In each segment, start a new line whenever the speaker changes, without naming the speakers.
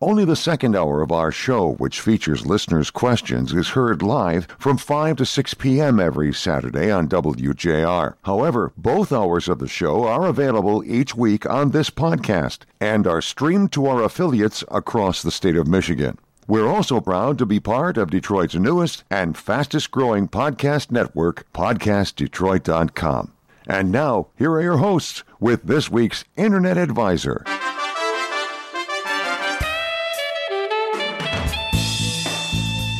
Only the second hour of our show, which features listeners' questions, is heard live from 5 to 6 p.m. every Saturday on WJR. However, both hours of the show are available each week on this podcast and are streamed to our affiliates across the state of Michigan. We're also proud to be part of Detroit's newest and fastest growing podcast network, PodcastDetroit.com. And now, here are your hosts with this week's Internet Advisor.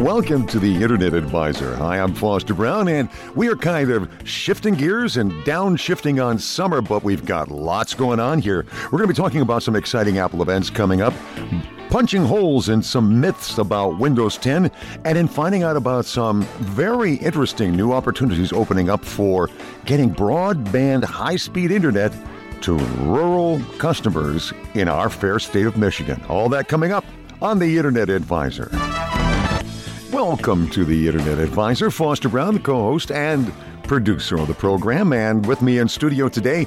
Welcome to the Internet Advisor. Hi, I'm Foster Brown, and we are kind of shifting gears and downshifting on summer, but we've got lots going on here. We're going to be talking about some exciting Apple events coming up punching holes in some myths about Windows 10, and in finding out about some very interesting new opportunities opening up for getting broadband high speed internet to rural customers in our fair state of Michigan. All that coming up on the Internet Advisor. Welcome to the Internet Advisor. Foster Brown, the co host and producer of the program. And with me in studio today,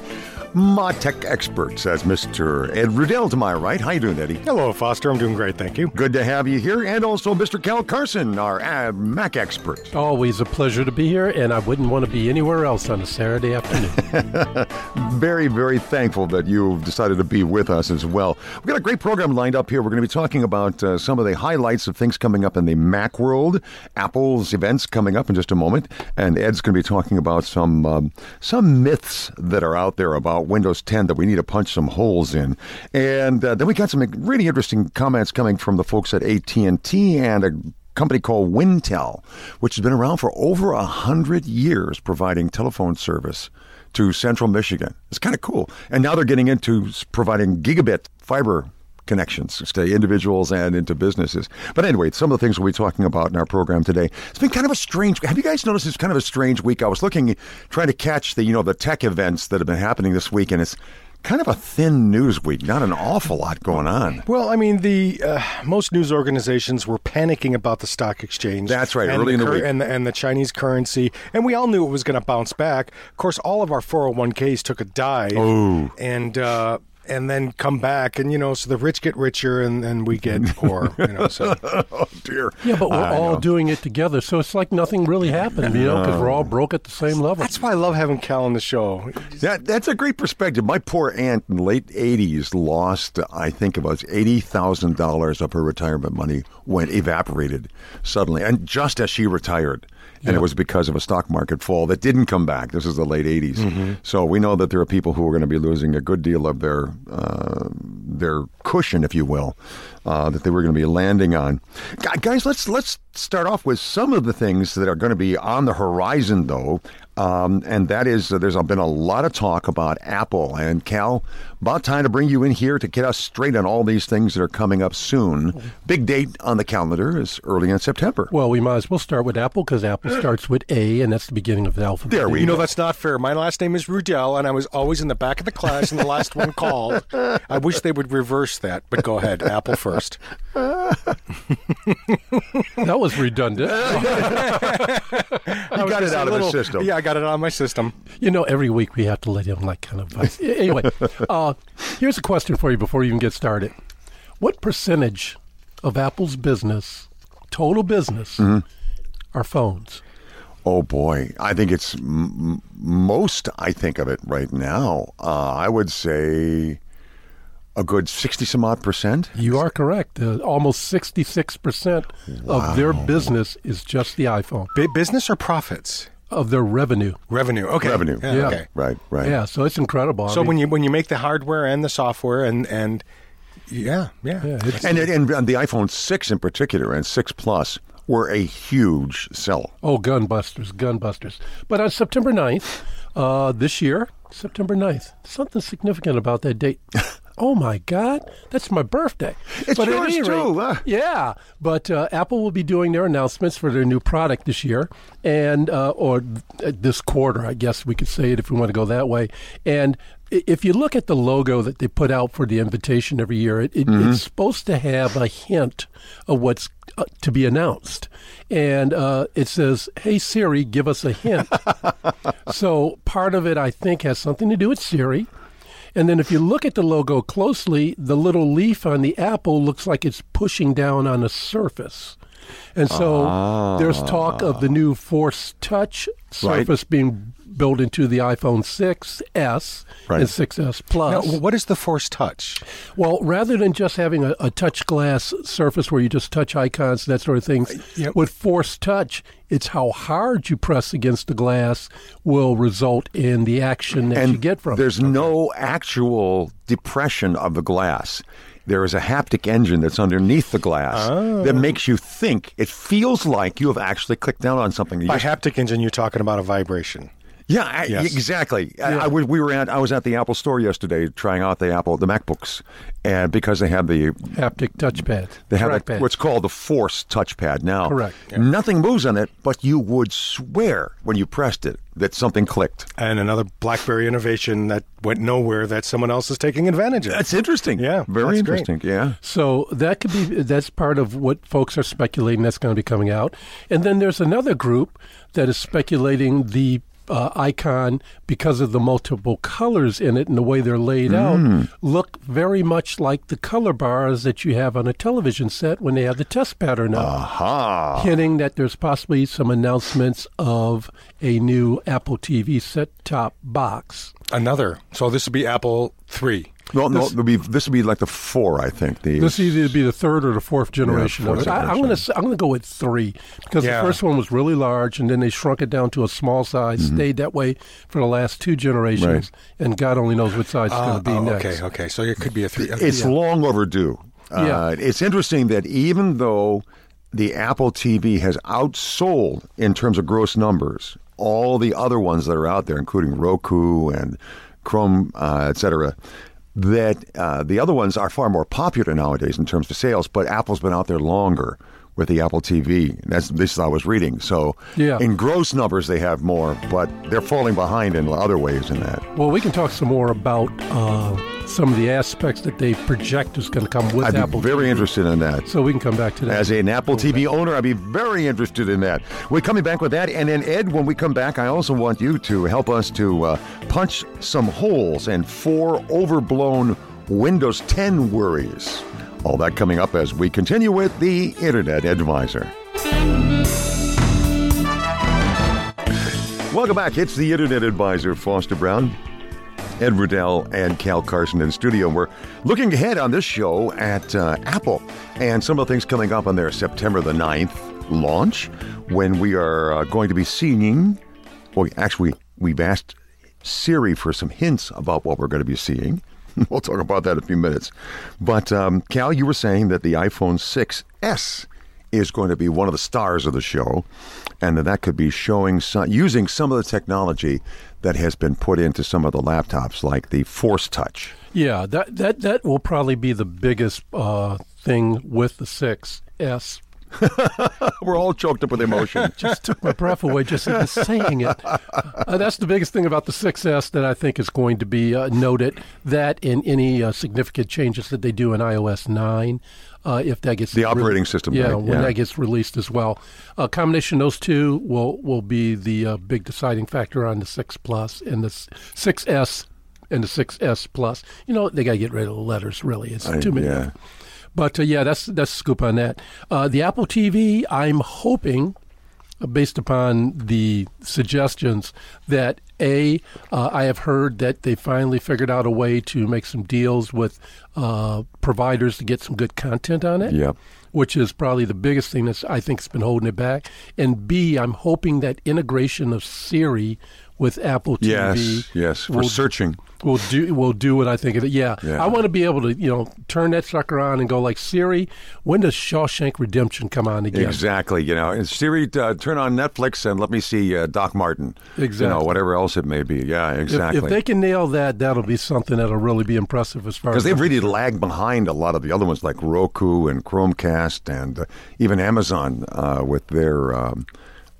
my tech experts as Mr. Ed Rudell to my right. How you doing, Eddie?
Hello, Foster. I'm doing great, thank you.
Good to have you here. And also Mr. Cal Carson, our uh, Mac expert.
Always a pleasure to be here, and I wouldn't want to be anywhere else on a Saturday afternoon.
very, very thankful that you've decided to be with us as well. We've got a great program lined up here. We're going to be talking about uh, some of the highlights of things coming up in the Mac world, Apple's events coming up in just a moment, and Ed's going to be talking about some um, some myths that are out there about Windows 10 that we need to punch some holes in. And uh, then we got some really interesting comments coming from the folks at AT&T and a company called Wintel, which has been around for over a hundred years, providing telephone service to Central Michigan. It's kind of cool. And now they're getting into providing gigabit fiber connections to individuals and into businesses. But anyway, some of the things we'll be talking about in our program today. It's been kind of a strange. Have you guys noticed it's kind of a strange week? I was looking, trying to catch the you know the tech events that have been happening this week, and it's kind of a thin news week. Not an awful lot going on.
Well, I mean, the uh, most news organizations were panicking about the stock exchange.
That's right, early the in the cur- week,
and the, and the Chinese currency, and we all knew it was going to bounce back. Of course, all of our 401ks took a dive.
Oh,
and. Uh, and then come back, and you know, so the rich get richer, and then we get poor. You know, so.
oh dear.
Yeah, but we're
I
all
know.
doing it together, so it's like nothing really happened, you know, because we're all broke at the same level.
That's why I love having Cal on the show.
That that's a great perspective. My poor aunt in the late '80s lost, I think it was eighty thousand dollars of her retirement money went evaporated suddenly, and just as she retired. And
Yeah.
it was because of a stock market fall that didn't come back. This is the late '80s, so we know that there are people who are going to be losing a good deal of their uh, their cushion, if you will, uh, that they were going to be landing on. Guys, let's let's start off with some of the things that are going to be on the horizon, though. Um, and that is, uh, there's been a lot of talk about Apple. And Cal, about time to bring you in here to get us straight on all these things that are coming up soon. Big date on the calendar is early in September.
well, we might as well start with Apple because Apple starts with A, and that's the beginning of the alphabet.
There we
You know that's not fair. My last name is Rudell, and I was always in the back of the class, and the last one called. I wish they would reverse that, but go ahead. Apple first.
That was redundant.
you got it out of the system.
Yeah, I got it out of my system.
You know, every week we have to let him like kind of advice. anyway, uh, here's a question for you before you even get started. What percentage of Apple's business, total business, are phones?
Oh boy, I think it's m- m- most. I think of it right now. Uh, I would say a good sixty some odd percent.
You are correct. Uh, almost 66% of their business is just the iPhone.
Bu- business or profits?
Of their revenue.
Revenue. Okay.
Revenue.
Yeah,
Yeah.
Okay.
Right, right.
Yeah, so it's incredible. I
So
mean,
when you when you make the hardware and the software and and yeah yeah,
Yeah,
And, and, and the iPhone 6 in particular and 6 Plus were a huge sell.
Oh, gunbusters, gunbusters. But on September 9th, uh, this year, September 9th, something significant about that date. oh my God, that's my birthday.
It's
but
yours
rate-
too, huh?
Yeah, but uh, Apple will be doing their announcements for their new product this year, and uh, or th- this quarter, I guess we could say it if we want to go that way. And if you look at the logo that they put out for the invitation every year, it, it,
Mm-hmm.
it's supposed to have a hint of what's uh, to be announced, and uh, it says, "Hey Siri, give us a hint." so part of it, I think, has something to do with Siri. And then if you look at the logo closely, the little leaf on the apple looks like it's pushing down on a surface. And so there's talk of the new Force Touch
Right.
surface being built into the iPhone 6S
Right.
and 6S
Now,
Plus.
what is the Force Touch?
Well, rather than just having a, a touch glass surface where you just touch icons, that sort of thing,
yep.
with Force Touch, it's how hard you press against the glass will result in the action that
and
you get from
there's
it.
no actual depression of the glass. There is a haptic engine that's underneath the glass
Oh.
that ah. makes you think. It feels like you have actually clicked down on something. You
By
just-
haptic engine, you're talking about a vibration.
Yeah, I,
Yes.
exactly. I, I was, we were at. I was at the Apple store yesterday trying out the Apple the MacBooks, and because they have the
haptic touchpad.
they have that,
trackpad.
what's called the Force touchpad now.
Correct.
Nothing moves on it, but you would swear when you pressed it that something clicked.
And another BlackBerry innovation that went nowhere that someone else is taking advantage of.
That's interesting.
Yeah,
very
that's great.
interesting. Yeah.
So that could be that's part of what folks are speculating that's going to be coming out. And then there's another group that is speculating the uh, icon because of the multiple colors in it and the way they're laid out look very much like the color bars that you have on a television set when they have the test pattern up.
Aha.
Hinting that there's possibly some announcements of a new Apple TV set top box.
Another. So this would be Apple 3.
Well, no, it'll be, this would be like the four, I think. The
This either be the third or the fourth generation
fourth
of it. I, I'm going to I'm going to go with three because
Yeah.
the first one was really large, and then they shrunk it down to a small size. Stayed that way for the last two generations,
Mm-hmm. Right.
and God only knows what size it's going to be
Oh,
next.
okay, okay. So it could be a 3.
It's long overdue.
Yeah.
Uh, it's interesting that even though the Apple TV has outsold in terms of gross numbers all the other ones that are out there, including Roku and Chrome, uh, et cetera, that uh, the other ones are far more popular nowadays in terms of sales. But Apple's been out there longer with the Apple TV. That's this I was reading. So
Yeah.
in gross numbers, they have more, but they're falling behind in other ways in that.
Well, we can talk some more about uh, some of the aspects that they project is going to come with
I'd
Apple.
be very
TV.
interested in that.
So we can come back to that.
As an Apple TV owner, I'd be very interested in that. We're coming back with that. And then, Ed, when we come back, I also want you to help us to uh, punch some holes and four overblown Windows 10 worries. All that coming up as we continue with the Internet Advisor. Welcome back. It's the Internet Advisor, Foster Brown. Ed Rudell and Cal Carson in studio. We're looking ahead on this show at uh, Apple and some of the things coming up on their September the 9th launch when we are uh, going to be seeing, well, actually, we've asked Siri for some hints about what we're going to be seeing. we'll talk about that in a few minutes. But, um, Cal, you were saying that the iPhone 6S is going to be one of the stars of the show, and that that could be showing some, using some of the technology that has been put into some of the laptops, like the Force Touch.
yeah, that that that will probably be the biggest uh, thing with the 6S
We're all choked up with emotion.
just took my breath away just even saying it. Uh, that's the biggest thing about the 6S that I think is going to be uh, noted. That in any uh, significant changes that they do in iOS 9, uh, if that gets
The operating system,
yeah,
right,
when
yeah.
that gets released as well. A combination of those two will will be the uh, big deciding factor on the 6 Plus and the s- 6S and the 6S Plus. You know, they got to get rid of the letters. Really, it's
I-
too many.
yeah.
But uh, yeah, that's that's scoop on that. Uh, the Apple TV, I'm hoping, based upon the suggestions, that a uh, I have heard that they finally figured out a way to make some deals with uh, providers to get some good content on it.
Yep.
which is probably the biggest thing that's I think has been holding it back. And B, I'm hoping that integration of Siri with Apple TV.
Yes, yes, for
will-
searching.
Will do will do what I think of it. Yeah.
Yeah.
I want to be able to you know turn that sucker on and go like Siri. When does Shawshank Redemption come on again?
Exactly, you know, and Siri, uh, turn on Netflix and let me see uh, Doc Martin. You know,
Exactly.
whatever else it may be. Yeah, exactly.
if they can nail that, that'll be something that'll really be impressive as far
because they've really lagged behind a lot of the other ones like Roku and Chromecast and uh, even Amazon uh, with their um,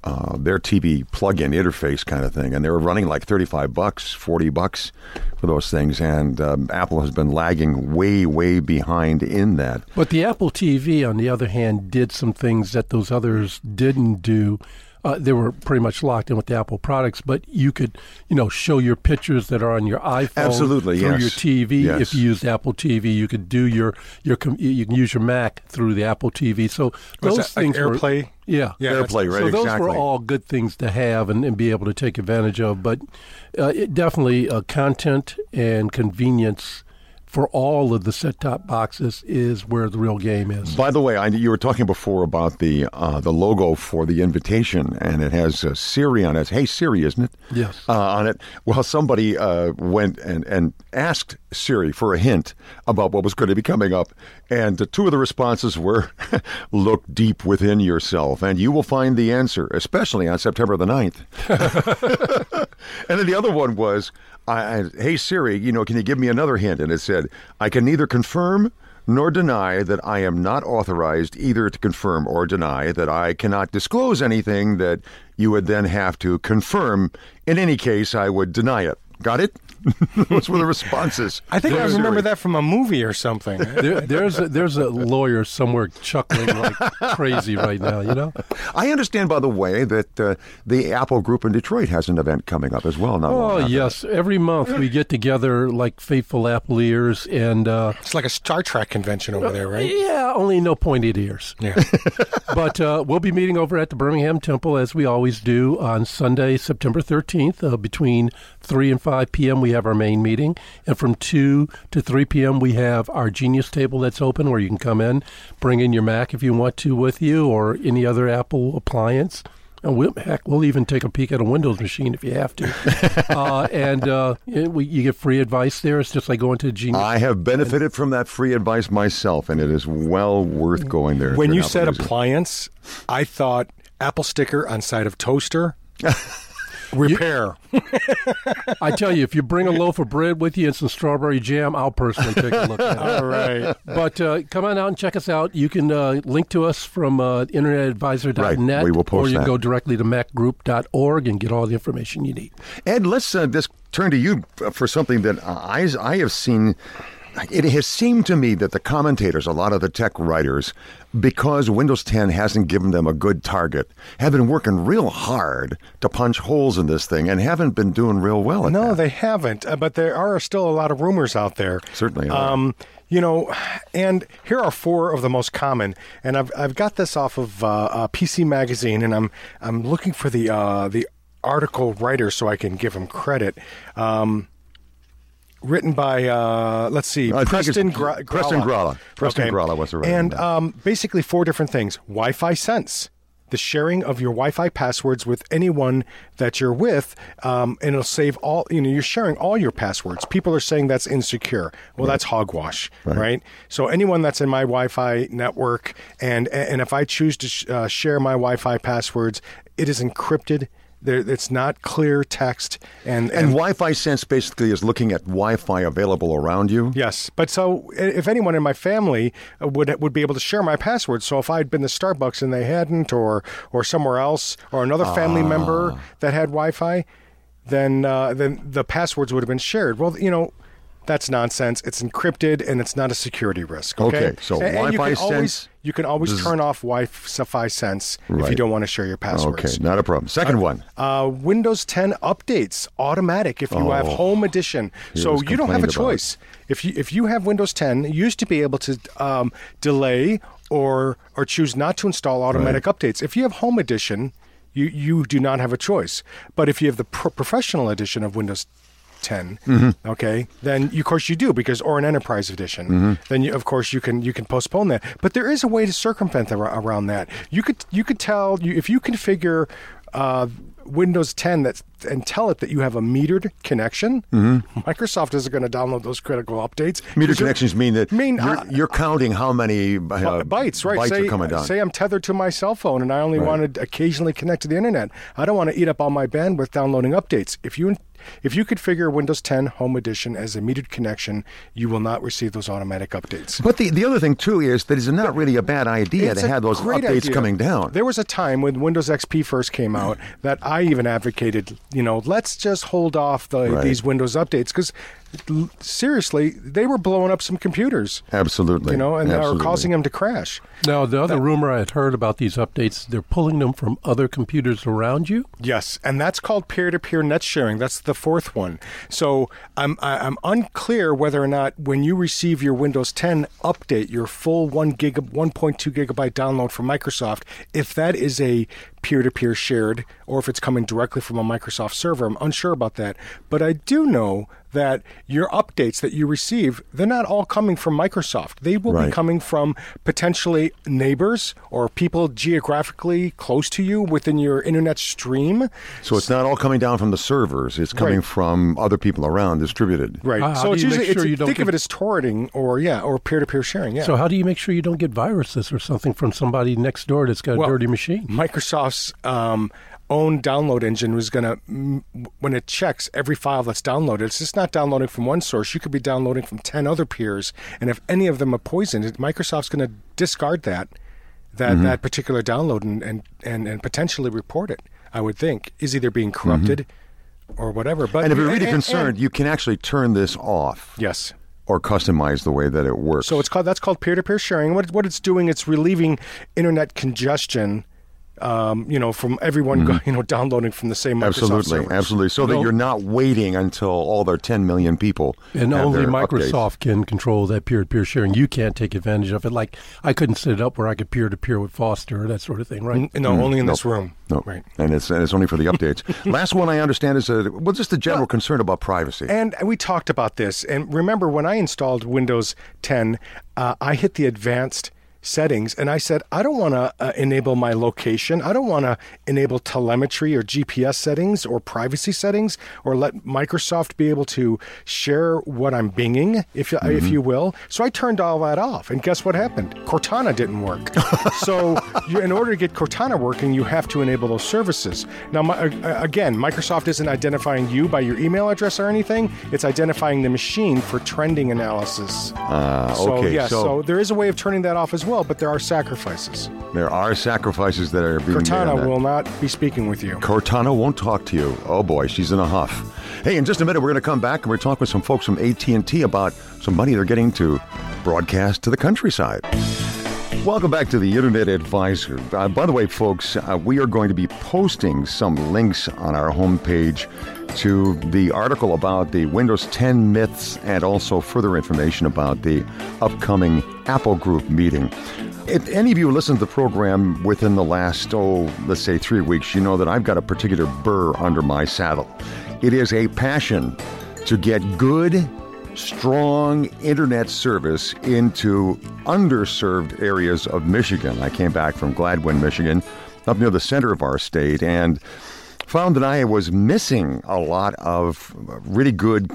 uh, their TV plug-in interface kind of thing, and they were running like thirty-five bucks, forty bucks for those things, and um, Apple has been lagging way, way behind in that.
But the Apple TV, on the other hand, did some things that those others didn't do. Uh, they were pretty much locked in with the Apple products, but you could, you know, show your pictures that are on your iPhone
Absolutely,
through
yes.
your TV.
Yes.
If you used Apple TV, you could do your your you can use your Mac through the Apple TV. So
Was
those
that like
things were
AirPlay?
Yeah,
Yeah, that's-
AirPlay, right?
so those
exactly.
were all good things to have and, and be able to take advantage of. But uh, it definitely uh, content and convenience for all of the set-top boxes is where the real game is.
By the way, I, you were talking before about the uh, the logo for the invitation, and it has uh, Siri on it. Hey Siri, isn't it?
Yes.
Uh, on it. Well, somebody uh, went and, and asked Siri for a hint about what was going to be coming up, and uh, two of the responses were, "Look deep within yourself, and you will find the answer, especially on September the 9th. and then the other one was, I, I, "Hey Siri, you know, can you give me another hint?" And it said, "I can neither confirm." Nor deny that I am not authorized either to confirm or deny that I cannot disclose anything that you would then have to confirm. In any case, I would deny it. Got it? Those were the responses.
I think I remember that from a movie or something.
there, there's a, there's a lawyer somewhere chuckling like crazy right now. You know.
I understand, by the way, that uh, the Apple Group in Detroit has an event coming up as well. Not
Oh
after.
yes, every month we get together like faithful Apple ears, and uh,
It's like a Star Trek convention over there, right?
yeah, only no pointed ears.
Yeah.
but uh, we'll be meeting over at the Birmingham Temple as we always do on Sunday, September 13th, uh, between 3 and 5 p.m. We have our main meeting, and from 2 to 3 p.m. we have our Genius table that's open where you can come in, bring in your Mac if you want to with you, or any other Apple appliance. And we'll, heck, we'll even take a peek at a Windows machine if you have to. uh, and uh, it- we, you get free advice there. It's just like going to a Genius.
I have benefited from that free advice myself, and it is well worth going there.
when
you're
you
an Apple
said appliance, I thought Apple sticker on side of toaster. Repair.
I tell you, if you bring a loaf of bread with you and some strawberry jam, I'll personally take a look at it.
All right.
But uh, come on out and check us out. You can uh, link to us from uh, internetadvisor.net,
Right, we will post
or you
that.
can go directly to macgroup.org and get all the information you need.
Ed, let's uh, just turn to you for something that I, I have seen. It has seemed to me that the commentators, a lot of the tech writers, because Windows 10 hasn't given them a good target, have been working real hard to punch holes in this thing and haven't been doing real well at
No,
that.
they haven't. Uh, but there are still a lot of rumors out there.
Certainly are.
Um, you know, and here are four of the most common. And I've I've got this off of uh, uh, PC Magazine, and I'm I'm looking for the uh, the article writer so I can give him credit. Um, written by uh, let's see,
I
Preston Gra-
Preston Gralla. Preston
Okay.
Gralla was the writer
And um, basically four different things: Wi-Fi Sense, the sharing of your Wi-Fi passwords with anyone that you're with, um, and it'll save all. You know, you're sharing all your passwords. People are saying that's insecure. Well, that's hogwash, right. So anyone that's in my Wi-Fi network, and and if I choose to sh- uh, share my Wi-Fi passwords, it is encrypted. There, it's not clear text, and
and Wi-Fi Sense basically is looking at Wi-Fi available around you.
Yes, but so if anyone in my family uh, would would be able to share my password, so if I'd been to Starbucks and they hadn't, or or somewhere else, or another family
Ah.
member that had Wi-Fi, then uh, then the passwords would have been shared. Well, you know. That's nonsense. It's encrypted and it's not a security risk. Okay,
Okay, so
And- and you
Wi-Fi
can always,
Sense
you can always turn off Wi-Fi sense if you don't want to share your passwords.
Okay, not a problem. Second one.
Uh, Windows 10 updates automatic if you have Home Edition. So you don't have a
complained about.
choice. If you if you have Windows 10, you used to be able to um, delay or or choose not to install automatic updates. If you have Home Edition, you you do not have a choice. But if you have the pro- professional edition of Windows 10,
Mm-hmm.
okay, then you, of course you do because or an Enterprise Edition,
Mm-hmm.
then you, of course you can you can postpone that. But there is a way to circumvent ar- around that. You could you could tell you if you configure. Uh, Windows 10 that and tell it that you have a metered connection. Microsoft isn't going to download those critical updates.
Mm-hmm. Meter
'Cause you're-
connections mean that
mean,
you're,
uh,
you're counting how many uh,
bytes, right?
Bytes
say,
are coming down.
say I'm tethered to my cell phone and I only want to occasionally connect to the internet. I don't want to eat up all my bandwidth downloading updates. If you if you configure Windows 10 Home Edition as a metered connection, you will not receive those automatic updates.
but the, the other thing too is that it's not really a bad idea
It's
to have those updates
idea.
coming down.
There was a time when Windows XP first came out that I even advocated, you know, let's just hold off the,
Right.
these Windows updates because seriously, they were blowing up some computers,
Absolutely.
you know, and they
are
causing them to crash.
Now, the other rumor I had heard about these updates, they're pulling them from other computers around you.
Yes, and that's called peer-to-peer net sharing. That's the fourth one. So I'm I'm unclear whether or not when you receive your Windows 10 update, your full one gig 1.2 gigabyte download from Microsoft, if that is a peer-to-peer shared or if it's coming directly from a Microsoft server. I'm unsure about that, but I do know that your updates that you receive, they're not all coming from Microsoft. They will
Right.
be coming from potentially neighbors or people geographically close to you within your internet stream.
So it's not all coming down from the servers. It's coming
Right.
from other people around, distributed.
Right.
Ah, how- how
so
do
it's
you make
usually
sure
it's,
you don't
think of it as torrenting or yeah, or peer-to-peer sharing. Yeah.
So, how do you make sure you don't get viruses or something from somebody next door that's got
Well,
a dirty machine?
Microsoft's um, own download engine was going to, when it checks every file that's downloaded, it's just not downloading from one source. You could be downloading from 10 other peers. And if any of them are poisoned, Microsoft's going to discard that. That,
Mm-hmm.
that particular download and, and, and, and potentially report it, I would think, is either being corrupted or whatever. But
Mm-hmm. And if you're really
and-
concerned,
and-
you can actually turn this off
yes,
or customize the way that it works.
So it's called that's called peer-to-peer sharing. What what it's doing, it's relieving internet congestion. Um, you know, from everyone go, you know downloading from the same Microsoft
absolutely,
servers.
absolutely. So that
No.
you're not waiting until all their 10 million people
And
have
only
their updates.
Microsoft can control that peer-to-peer sharing. You can't take advantage of it. Like I couldn't set it up where I could peer-to-peer with Foster, or that sort of thing, right?
N- No, only in this room.
No,
Right.
and it's and it's only for the updates. Last one I understand is a well, just a general concern about privacy.
And we talked about this. And remember, when I installed Windows 10, uh, I hit the advanced settings and I said, I don't want to uh, enable my location. I don't want to enable telemetry or GPS settings or privacy settings or let Microsoft be able to share what I'm binging, if, if you will. So I turned all that off. And guess what happened? Cortana didn't work. so you, in order to get Cortana working, you have to enable those services. Now, my, uh, again, Microsoft isn't identifying you by your email address or anything. It's identifying the machine for trending analysis.
Uh,
so,
okay,
yeah,
so,
so there is a way of turning that off as well, but there are sacrifices.
there are sacrifices that are being made.
Cortana
that.
will not be speaking with you.
Cortana won't talk to you. Oh boy, she's in a huff. Hey, in just a minute, we're going to come back and we're talking with some folks from AT and T about some money they're getting to broadcast to the countryside. Welcome back to the Internet Advisor. Uh, by the way, folks, uh, we are going to be posting some links on our homepage to the article about the Windows 10 myths and also further information about the upcoming Apple Group meeting. If any of you listen to the program within the last, oh, let's say three weeks, you know that I've got a particular burr under my saddle. It is a passion to get good, strong internet service into underserved areas of Michigan. I came back from Gladwin, Michigan, up near the center of our state, and found that I was missing a lot of really good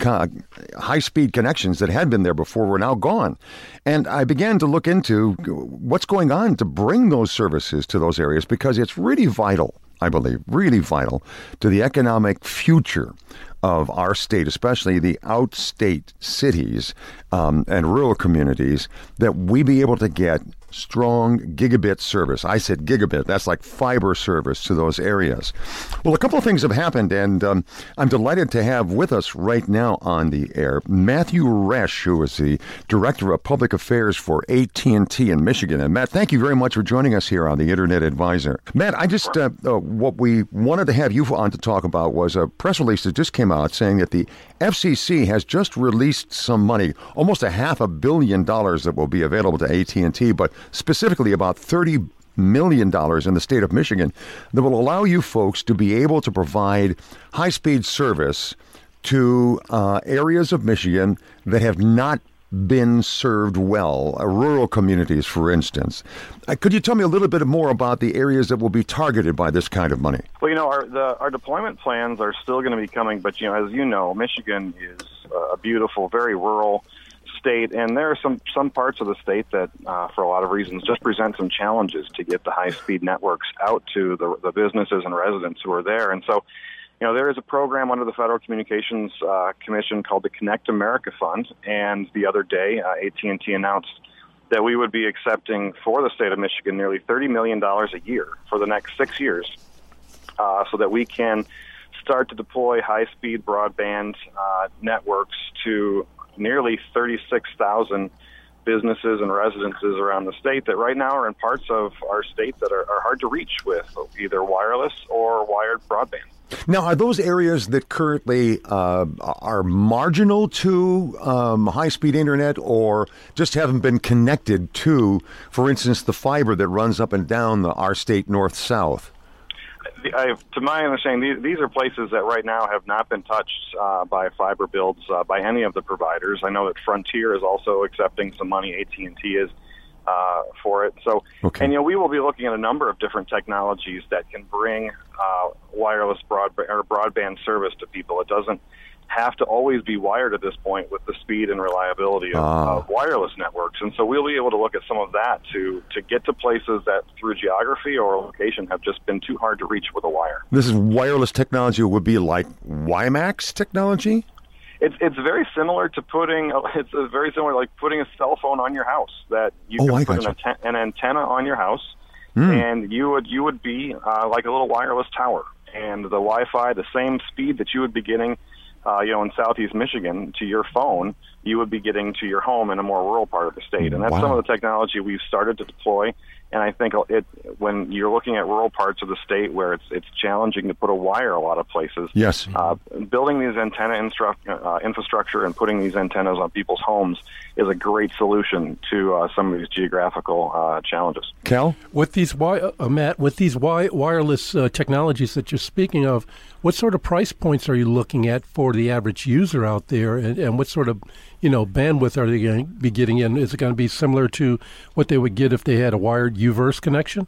high speed connections that had been there before were now gone. And I began to look into what's going on to bring those services to those areas because it's really vital, I believe, really vital to the economic future of our state, especially the outstate cities um, and rural communities, that we be able to get strong gigabit service. I said gigabit, that's like fiber service to those areas. Well, a couple of things have happened, and um, I'm delighted to have with us right now on the air Matthew Resch, who is the Director of Public Affairs for AT&T in Michigan. And Matt, thank you very much for joining us here on the Internet Advisor. Matt, I just, uh, uh, what we wanted to have you on to talk about was a press release that just came out saying that the FCC has just released some money, almost a half a billion dollars that will be available to AT&T, but specifically about 30 million dollars in the state of Michigan that will allow you folks to be able to provide high-speed service to uh, areas of Michigan that have not been served well, uh, rural communities, for instance. Uh, could you tell me a little bit more about the areas that will be targeted by this kind of money?
Well, you know, our the, our deployment plans are still going to be coming, but you know, as you know, Michigan is a beautiful, very rural state, and there are some some parts of the state that, uh, for a lot of reasons, just present some challenges to get the high speed networks out to the, the businesses and residents who are there, and so you know, there is a program under the Federal Communications uh, Commission called the Connect America Fund, and the other day, uh, AT&T announced that we would be accepting for the state of Michigan nearly $30 million a year for the next six years, uh, so that we can start to deploy high-speed broadband uh, networks to nearly 36,000 businesses and residences around the state that right now are in parts of our state that are, are hard to reach with either wireless or wired broadband.
Now, are those areas that currently uh, are marginal to um, high speed internet or just haven't been connected to, for instance, the fiber that runs up and down the, our state north south?
I, to my understanding, these, these, are places that right now have not been touched uh, by fiber builds uh, by any of the providers. I know that Frontier is also accepting some money. AT and T is uh, for it. So, okay. and you know, we will be looking at a number of different technologies that can bring uh, wireless broadband or broadband service to people. It doesn't have to always be wired at this point with the speed and reliability of, uh. of, wireless networks. And so we'll be able to look at some of that to to get to places that through geography or location have just been too hard to reach with a wire.
This is wireless technology would be like WiMAX technology?
It's it's very similar to putting it's very similar like putting a cell phone on your house that you
oh,
can put an, an, antenna on your house mm. and you would you would be uh, like a little wireless tower and the Wi-Fi the same speed that you would be getting uh, you know in southeast Michigan to your phone you would be getting to your home in a more rural part of the state and that's wow. some of the technology we've started to deploy and I think it when you're looking at rural parts of the state where it's it's challenging to put a wire a lot of places.
Yes.
Uh, building these antenna instru- uh, infrastructure and putting these antennas on people's homes is a great solution to uh, some of these geographical uh, challenges.
Cal,
with these wi- uh, Matt, with these wi- wireless uh, technologies that you're speaking of, what sort of price points are you looking at for the average user out there, and, and what sort of you know, bandwidth are they going to be getting in? Is it going to be similar to what they would get if they had a wired U-verse connection?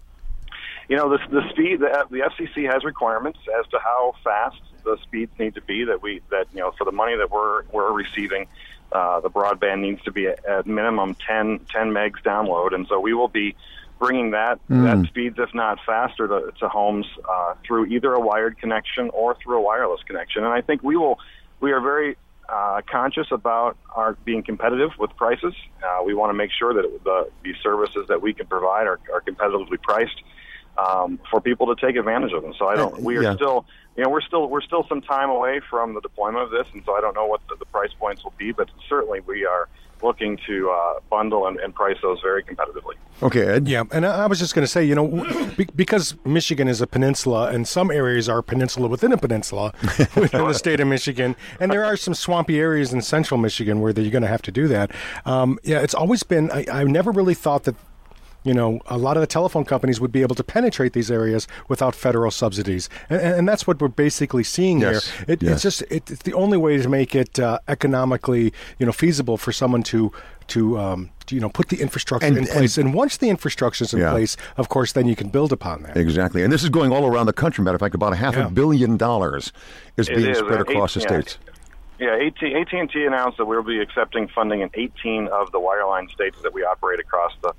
You know, the, the speed, the, the FCC has requirements as to how fast the speeds need to be that we, that, you know, for the money that we're, we're receiving, uh, the broadband needs to be at, at minimum 10, 10 megs download. And so we will be bringing that, mm. that speeds, if not faster, to, to homes uh, through either a wired connection or through a wireless connection. And I think we will, we are very uh, conscious about our being competitive with prices. Uh, we want to make sure that the, the services that we can provide are, are competitively priced um, for people to take advantage of them. So I don't. We are yeah. still, you know, we're still we're still some time away from the deployment of this, and so I don't know what the, the price points will be, but certainly we are looking to uh, bundle and, and, price those very competitively.
Okay, Ed.
Yeah, and I was just going to say, you know, because Michigan is a peninsula, and some areas are peninsula within a peninsula within the state of Michigan, and there are some swampy areas in central Michigan where you're going to have to do that. Um, yeah, it's always been. I, I never really thought that you know, a lot of the telephone companies would be able to penetrate these areas without federal subsidies, and, and that's what we're basically seeing
yes.
here.
It, yes.
It's just it, it's the only way to make it uh, economically, you know, feasible for someone to to, um, to, you know put the infrastructure and, in place. And, and, once the infrastructure is in yeah. place, of course, then you can build upon that.
Exactly, and this is going all around the country. Matter of fact, about a half yeah. a billion dollars is
it
being
is.
spread across the states.
Yeah, AT&T announced that we'll be accepting funding in 18 of the wireline states that we operate across the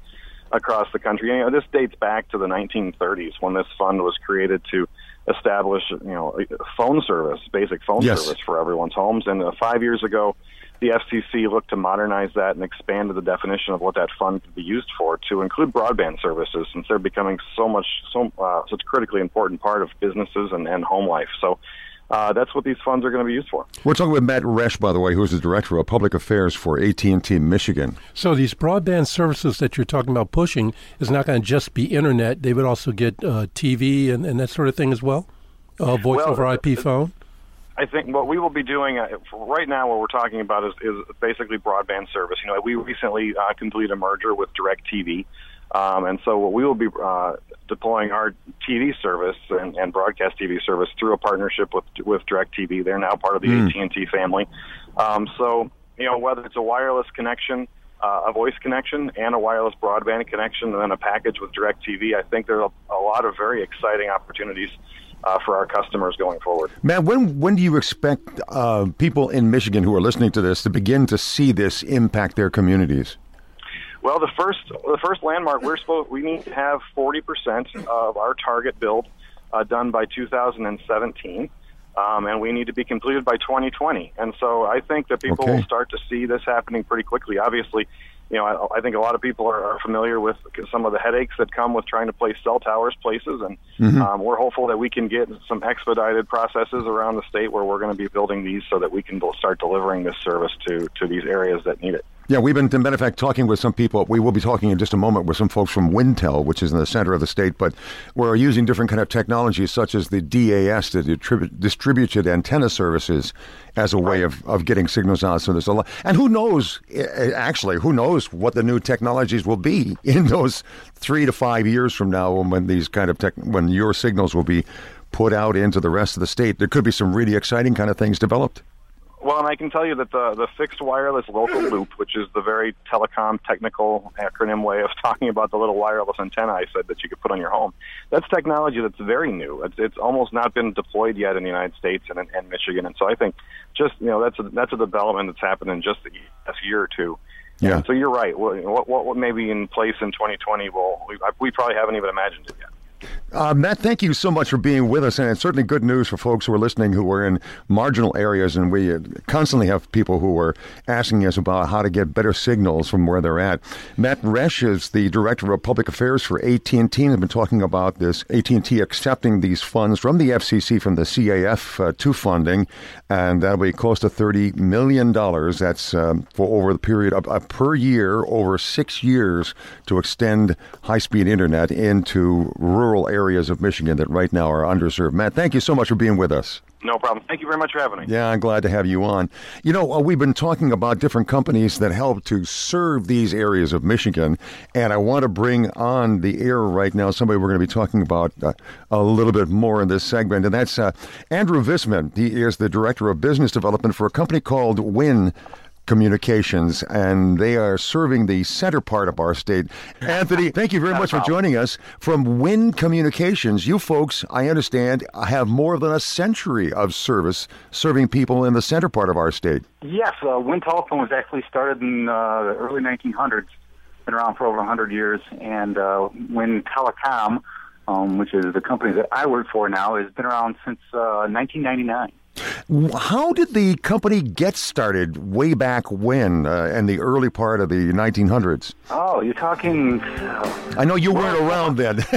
across the country. You know, this dates back to the 1930s when this fund was created to establish, you know, phone service, basic phone
yes.
service for everyone's homes. And uh, five years ago, the FCC looked to modernize that and expanded the definition of what that fund could be used for to include broadband services, since they're becoming so much, so uh, such critically important part of businesses and, and home life. So uh, that's what these funds are going to be used for.
We're talking with Matt Resch, by the way, who is the director of public affairs for AT&T Michigan.
So these broadband services that you're talking about pushing is not going to just be internet. They would also get uh, TV and, and, that sort of thing as well. Uh, voice well, over IP phone.
I think what we will be doing uh, right now, what we're talking about is, is basically broadband service. You know, we recently uh, completed a merger with DirecTV Um, and so we will be uh, deploying our TV service and, and, broadcast TV service through a partnership with with DirecTV. They're now part of the mm. AT&T family. Um, so you know whether it's a wireless connection, uh, a voice connection, and a wireless broadband connection, and then a package with DirecTV, I think there are a, a lot of very exciting opportunities. Uh, for our customers going forward.
Man, when when do you expect uh, people in Michigan who are listening to this to begin to see this impact their communities?
Well, the first the first landmark we're supposed we need to have 40% of our target build uh, done by 2017. Um, and we need to be completed by 2020. And so I think that people okay. will start to see this happening pretty quickly. Obviously, you know, I, I think a lot of people are, are familiar with some of the headaches that come with trying to place cell towers places, and mm-hmm. um, we're hopeful that we can get some expedited processes around the state where we're going to be building these so that we can start delivering this service to to these areas that need it.
Yeah, we've been, a matter of fact, talking with some people. We will be talking in just a moment with some folks from Wintel, which is in the center of the state, but we're using different kind of technologies such as the DAS, the distribu- distributed antenna services, as a way of, of getting signals out. So there's a lot. And who knows, eh, eh, actually, who knows what the new technologies will be in those three to five years from now when these kind of tech, when your signals will be put out into the rest of the state. There could be some really exciting kind of things developed.
Well, and I can tell you that the the fixed wireless local loop, which is the very telecom technical acronym way of talking about the little wireless antenna I said that you could put on your home, that's technology that's very new. It's it's almost not been deployed yet in the United States and and Michigan, and so I think just you know that's a that's a development that's happened in just the last year or two.
Yeah.
And so you're right. What, what what may be in place in 2020? Well, we, we probably haven't even imagined it yet.
Uh, Matt, thank you so much for being with us, and it's certainly good news for folks who are listening who are in marginal areas. And we uh, constantly have people who are asking us about how to get better signals from where they're at. Matt Resch is the director of public affairs for AT&T, and has been talking about this AT&T accepting these funds from the FCC from the CAF uh, to funding, and that'll be close to thirty million dollars. That's um, for over the period of uh, per year over six years to extend high-speed internet into rural rural areas of Michigan that right now are underserved. Matt, thank you so much for being with us.
No problem. Thank you very much for having me.
Yeah, I'm glad to have you on. You know, uh, we've been talking about different companies that help to serve these areas of Michigan, and I want to bring on the air right now somebody we're going to be talking about uh, a little bit more in this segment, and that's uh, Andrew Visman. He is the Director of Business Development for a company called WIN Communications, and they are serving the center part of our state. Anthony, thank you very much for joining us from WIN Communications. You folks, I understand, have more than a century of service serving people in the center part of our state.
Yes, uh, WIN Telephone was actually started in uh, the early 1900s, been around for over 100 years, and uh, Winn Telecom, um, which is the company that I work for now, has been around since 1999.
How did the company get started way back when, uh, in the early part of the 1900s?
Oh, you're talking. Uh,
I know you weren't around then.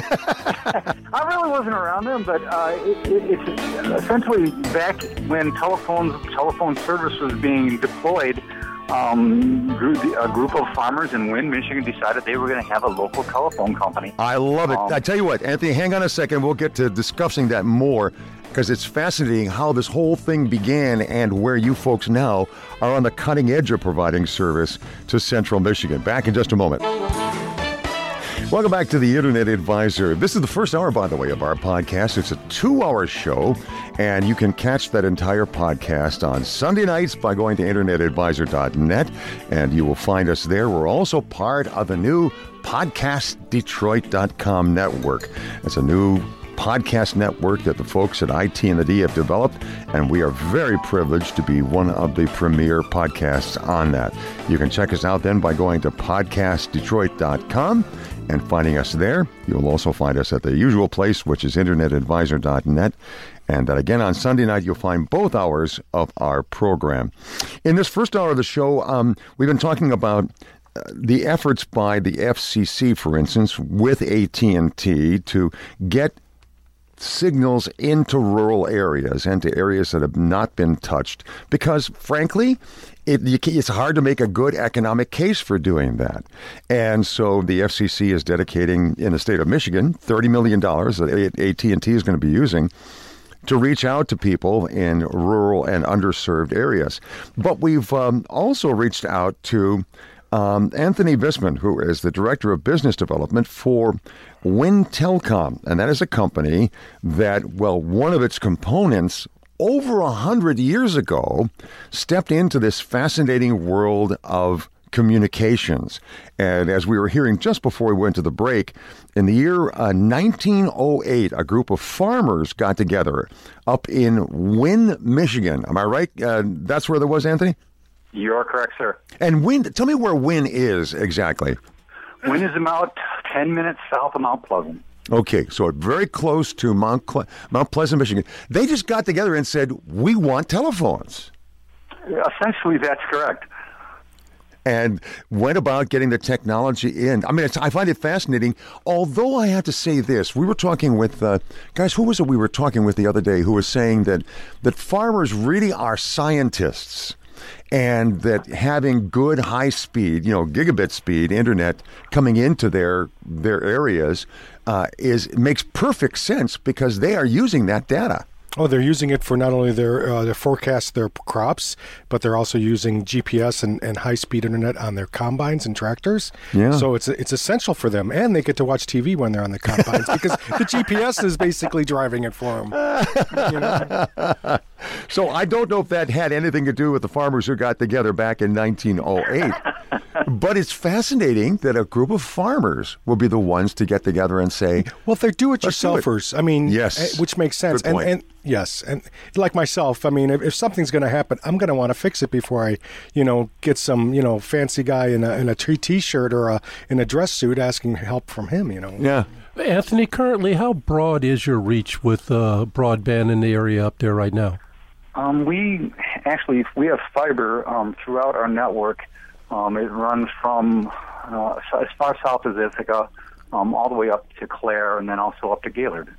I really wasn't around then, but uh, it, it, it's essentially back when telephones, telephone service was being deployed. Um, a group of farmers in Winn, Michigan decided they were going to have a local telephone company.
I love it. Um, I tell you what, Anthony, hang on a second. We'll get to discussing that more because it's fascinating how this whole thing began and where you folks now are on the cutting edge of providing service to Central Michigan. Back in just a moment. Welcome back to the Internet Advisor. This is the first hour, by the way, of our podcast. It's a two hour show, and you can catch that entire podcast on Sunday nights by going to InternetAdvisor.net, and you will find us there. We're also part of the new PodcastDetroit.com network. It's a new podcast network that the folks at IT and the D have developed, and we are very privileged to be one of the premier podcasts on that. You can check us out then by going to podcastdetroit.com and finding us there. You'll also find us at the usual place, which is internetadvisor.net. And that again on Sunday night, you'll find both hours of our program. In this first hour of the show, um, we've been talking about uh, the efforts by the FCC, for instance, with AT&T to get signals into rural areas and to areas that have not been touched because, frankly, it, it's hard to make a good economic case for doing that. And so the FCC is dedicating, in the state of Michigan, $30 million that AT&T is going to be using to reach out to people in rural and underserved areas. But we've um, also reached out to um, Anthony Visman, who is the Director of Business Development for Winn Telecom. And that is a company that, well, one of its components over a hundred years ago stepped into this fascinating world of communications. And as we were hearing just before we went to the break, in the year uh, 1908, a group of farmers got together up in Winn, Michigan. Am I right? Uh, that's where there was, Anthony?
You are correct, sir.
And Winn, tell me where Winn is exactly.
Winn is about 10 minutes south of Mount Pleasant.
Okay, so very close to Mount, Cle- Mount Pleasant, Michigan. They just got together and said, We want telephones.
Essentially, that's correct.
and went about getting the technology in. I mean, it's, I find it fascinating. Although I have to say this, we were talking with uh, guys. Who was it we were talking with the other day? Who was saying that that farmers really are scientists. And that having good high speed, you know, gigabit speed internet coming into their their areas uh, is makes perfect sense because they are using that data.
Oh, they're using it for not only their uh, their forecast their crops, but they're also using GPS and, and high speed internet on their combines and tractors.
Yeah.
So it's it's essential for them, and they get to watch TV when they're on the combines because the GPS is basically driving it for them. You know?
So I don't know if that had anything to do with the farmers who got together back in 1908. but it's fascinating that a group of farmers will be the ones to get together and say,
Well, they're
do it.
do-it-yourselfers. I mean,
Yes.
eh, which makes sense.
Good
And, and yes, and like myself, I mean, if, if something's going to happen, I'm going to want to fix it before I, you know, get some, you know, fancy guy in a in a t- t-shirt or a in a dress suit asking help from him. You know.
yeah.
Anthony, currently, how broad is your reach with uh, broadband in the area up there right now?
Um, we actually we have fiber um, throughout our network. Um, it runs from uh, as far south as Ithaca, um, all the way up to Clare, and then also up to Gaylord.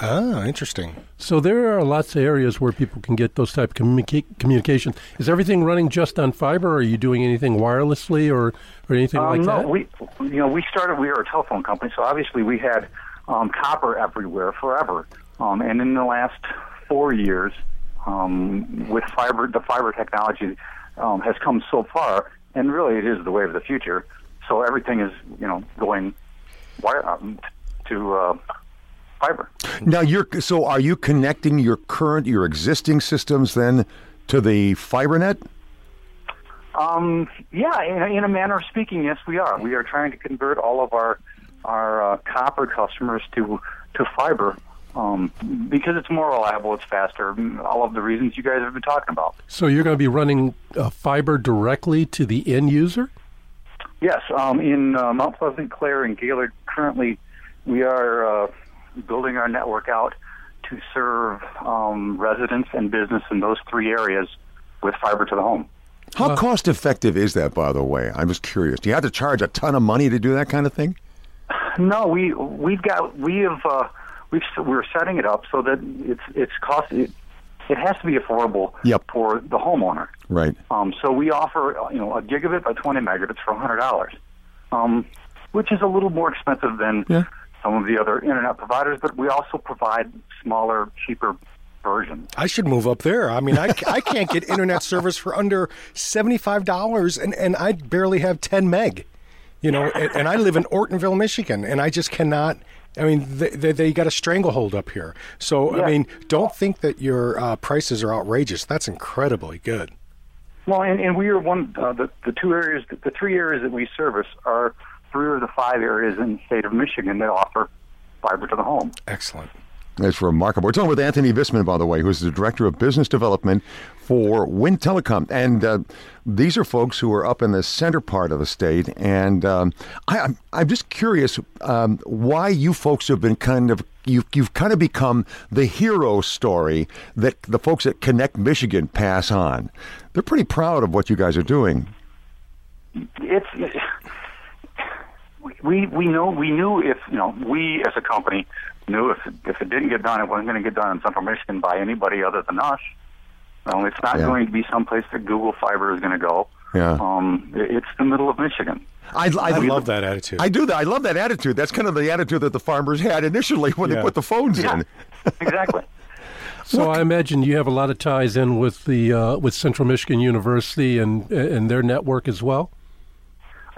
Ah, interesting.
So there are lots of areas where people can get those type of communica- communication. Is everything running just on fiber? Or are you doing anything wirelessly or, or anything like
Um, no,
that?
we you know we started. We were a telephone company, so obviously we had um, copper everywhere forever. Um, and in the last four years, um, with fiber, the fiber technology um, has come so far, and really it is the way of the future. So everything is you know going wire um, to uh, fiber.
Now you're so are you connecting your current your existing systems then to the fiber net?
Um, yeah, in, a- in a manner of speaking, yes, we are. We are trying to convert all of our our uh, copper customers to to fiber um, because it's more reliable, it's faster, all of the reasons you guys have been talking about.
So you're going to be running uh, fiber directly to the end user?
Yes, um, in uh, Mount Pleasant, Clare, and Gaylord, currently we are uh, building our network out to serve um, residents and business in those three areas with fiber to the home.
How cost effective is that, by the way? I'm just curious. Do you have to charge a ton of money to do that kind of thing?
No, we we've got we have uh, we've we're setting it up so that it's it's cost it, it has to be affordable
Yep.
for the homeowner.
Right.
Um, so we offer you know a gigabit by 20 megabits for hundred dollars, um, which is a little more expensive than
Yeah.
Some of the other internet providers. But we also provide smaller, cheaper versions.
I should move up there. I mean, I, I can't get internet service for under seventy-five dollars, and and I barely have ten meg. You know, and, and I live in Ortonville, Michigan, and I just cannot. I mean, they, they, they got a stranglehold up here. So, I mean, don't think that your uh, prices are outrageous. That's incredibly good.
Well, and, and we are one uh, the the two areas the three areas that we service are three of the five areas in the state of Michigan that offer fiber to the home.
Excellent.
That's remarkable. We're talking with Anthony Visman, by the way, who's the Director of Business Development for Winn Telecom. And uh, these are folks who are up in the center part of the state. And um, I, I'm, I'm just curious um, why you folks have been kind of, you've, you've kind of become the hero story that the folks at Connect Michigan pass on. They're pretty proud of what you guys are doing.
it's we we know we knew if you know we as a company knew if if it didn't get done, it wasn't going to get done in Central Michigan by anybody other than us. Um, it's not
Yeah.
going to be someplace that Google Fiber is going to go.
Yeah.
Um, it's the middle of Michigan.
I, I,
I love that attitude.
I do that. I love that attitude. That's kind of the attitude that the farmers had initially when they put the phones in.
exactly.
So I imagine you have a lot of ties in with the uh, with Central Michigan University and and their network as well.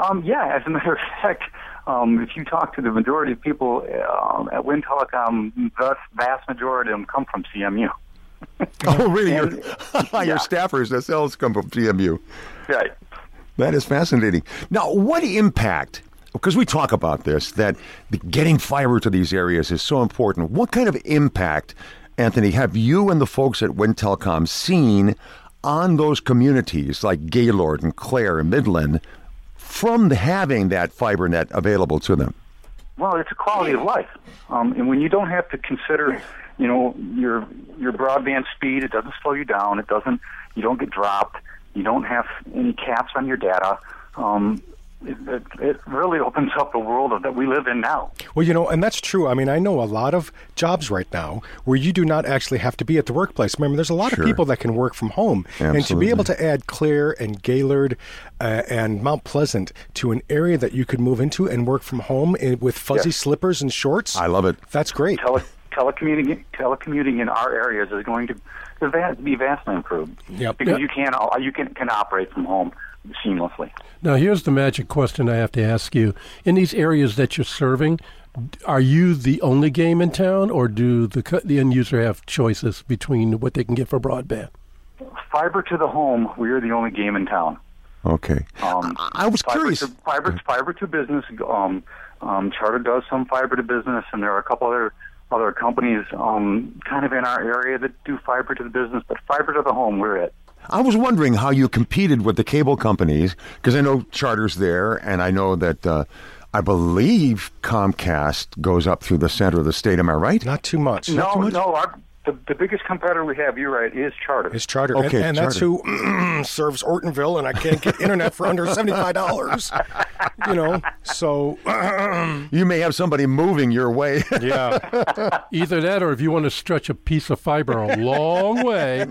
Um, yeah, as a matter of fact, um, if you talk to the majority of people um, at Winn Telecom, the vast majority of them come from CMU.
Oh, really? Your,
And-
your
yeah.
staffers themselves come from CMU.
Right.
That is fascinating. Now, what impact? Because we talk about this, that getting fiber to these areas is so important. What kind of impact, Anthony, have you and the folks at Winn Telecom seen on those communities like Gaylord and Clare and Midland from having that fiber net available to them?
Well, it's a quality of life, um, and when you don't have to consider, you know, your your broadband speed, it doesn't slow you down. It doesn't. You don't get dropped. You don't have any caps on your data. Um, it, it, it really opens up the world of, that we live in now.
Well, you know, and that's true. I mean, I know a lot of jobs right now where you do not actually have to be at the workplace. Remember, there's a lot
Sure.
of people that can work from home. And to be able to add Clare and Gaylord uh, and Mount Pleasant to an area that you could move into and work from home in, with fuzzy
Yes.
slippers and shorts,
I love it.
that's great.
Tele, telecommuting telecommuting in our areas is going to to va- be vastly improved
Yep.
because
Yep.
you can you can can operate from home seamlessly.
Now, here's the magic question I have to ask you. In these areas that you're serving, are you the only game in town, or do the the end user have choices between what they can get for broadband?
Fiber to the home, we are the only game in town.
Okay.
Um,
I, I was
fiber
curious.
To, fiber, fiber to business. Um, um, Charter does some fiber to business, and there are a couple other other companies um, kind of in our area that do fiber to the business. But fiber to the home, we're it.
I was wondering how you competed with the cable companies because I know Charter's there, and I know that uh, I believe Comcast goes up through the center of the state. Am I right?
Not too much.
No, no. Our, the, the biggest competitor we have, you're right, is Charter.
It's Charter.
Okay,
and, and that's who serves Ortonville, and I can't get internet for under $75. You know, so,
You may have somebody moving your way.
yeah.
Either that, or if you want to stretch a piece of fiber a long way,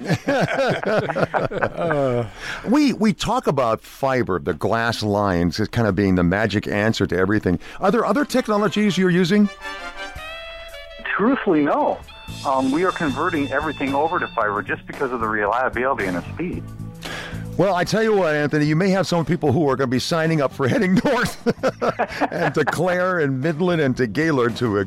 we we talk about fiber, the glass lines, as kind of being the magic answer to everything. Are there other technologies you're using?
Truthfully, no. Um, we are converting everything over to fiber just because of the reliability and the speed.
Well, I tell you what, Anthony, you may have some people who are going to be signing up for heading north and to Clare and Midland and to Gaylord to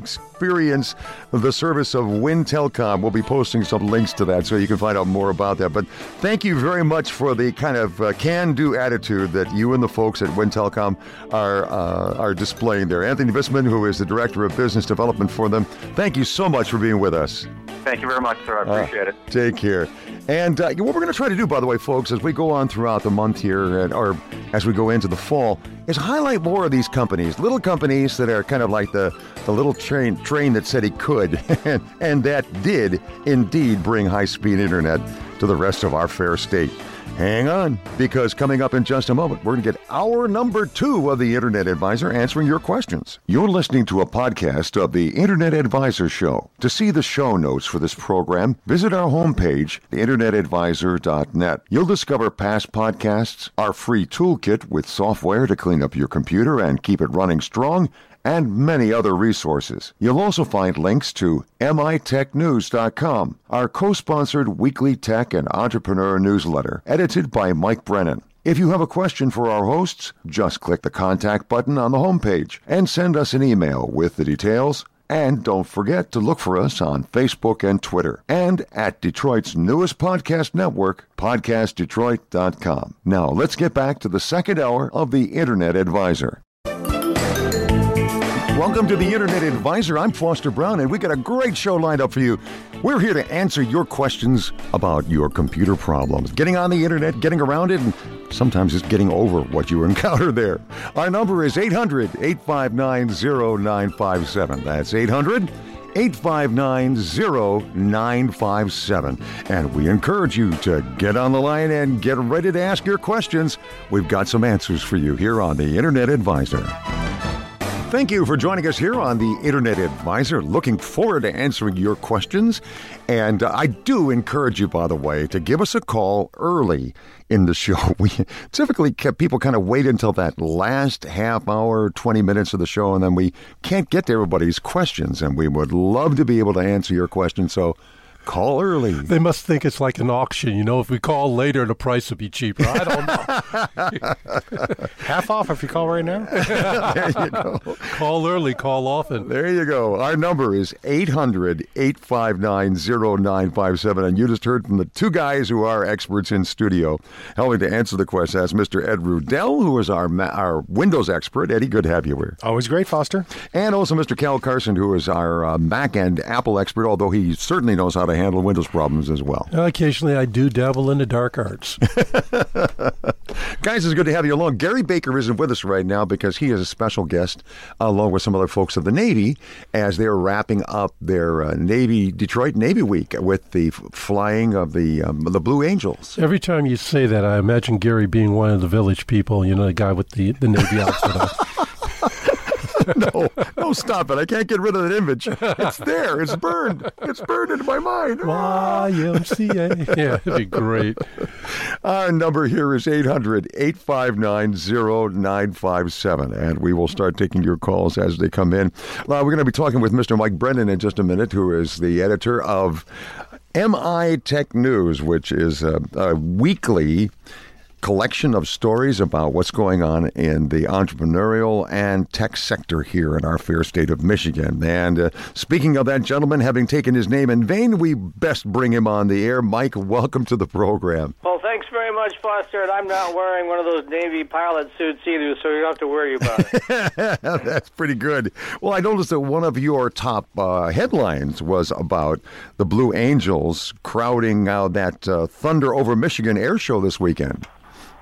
experience the service of Winn Telecom. We'll be posting some links to that so you can find out more about that. But thank you very much for the kind of uh, can-do attitude that you and the folks at Winn Telecom are uh, are displaying there. Anthony Bisman, who is the director of business development for them, thank you so much for being with us.
Thank you very much, sir. I appreciate it.
Take care. And uh, what we're going to try to do, by the way, folks, as we go on throughout the month here, and, or as we go into the fall, is highlight more of these companies, little companies that are kind of like the, the little train train that said he could, and, that did indeed bring high speed internet to the rest of our fair state. Hang on, because coming up in just a moment, we're going to get our number two of the Internet Advisor answering your questions. You're listening to a podcast of the Internet Advisor Show. To see the show notes for this program, visit our homepage, theinternetadvisor.net. You'll discover past podcasts, our free toolkit with software to clean up your computer and keep it running strong, and many other resources. You'll also find links to mitechnews.com, our co-sponsored weekly tech and entrepreneur newsletter, edited by Mike Brennan. If you have a question for our hosts, just click the contact button on the homepage and send us an email with the details. And don't forget to look for us on Facebook and Twitter and at Detroit's newest podcast network, podcastdetroit.com. Now, let's get back to the second hour of the Internet Advisor. Welcome to the Internet Advisor. I'm Foster Brown, and we got a great show lined up for you. We're here to answer your questions about your computer problems, getting on the Internet, getting around it, and sometimes just getting over what you encounter there. Our number is 800 859 0957. That's 800 859 0957. And we encourage you to get on the line and get ready to ask your questions. We've got some answers for you here on the Internet Advisor. Thank you for joining us here on the Internet Advisor. Looking forward to answering your questions. And uh, I do encourage you, by the way, to give us a call early in the show. We typically kept people kind of wait until that last half hour, 20 minutes of the show, and then we can't get to everybody's questions. And we would love to be able to answer your questions. So Call early.
They must think it's like an auction. You know, if we call later, the price will be cheaper. I don't know.
Half off if you call right now.
there you go.
call early, call often.
There you go. Our number is 800 859 0957. And you just heard from the two guys who are experts in studio helping to answer the question. That's Mr. Ed Rudell, who is our, ma- our Windows expert. Eddie, good to have you here.
Always great, Foster.
And also Mr. Cal Carson, who is our uh, Mac and Apple expert, although he certainly knows how to handle Windows problems as well.
Occasionally, I do dabble in the dark arts.
Guys, it's good to have you along. Gary Baker isn't with us right now because he is a special guest, along with some other folks of the Navy, as they're wrapping up their uh, Navy Detroit Navy Week with the f- flying of the um, the Blue Angels.
Every time you say that, I imagine Gary being one of the village people, you know, the guy with the, the Navy outfit.
no, no, stop it! I can't get rid of that image. It's there. It's burned. It's burned into my mind.
YMCA. Yeah, it'd be great.
Our number here is 800 859 0957, and we will start taking your calls as they come in. Uh, we're going to be talking with Mr. Mike Brennan in just a minute, who is the editor of MI Tech News, which is a, a weekly collection of stories about what's going on in the entrepreneurial and tech sector here in our fair state of Michigan. And uh, speaking of that gentleman having taken his name in vain, we best bring him on the air. Mike, welcome to the program.
Well, thanks very much, Foster. And I'm not wearing one of those Navy pilot suits either, so you don't have to worry about it.
That's pretty good. Well, I noticed that one of your top uh, headlines was about the Blue Angels crowding out that uh, Thunder over Michigan air show this weekend.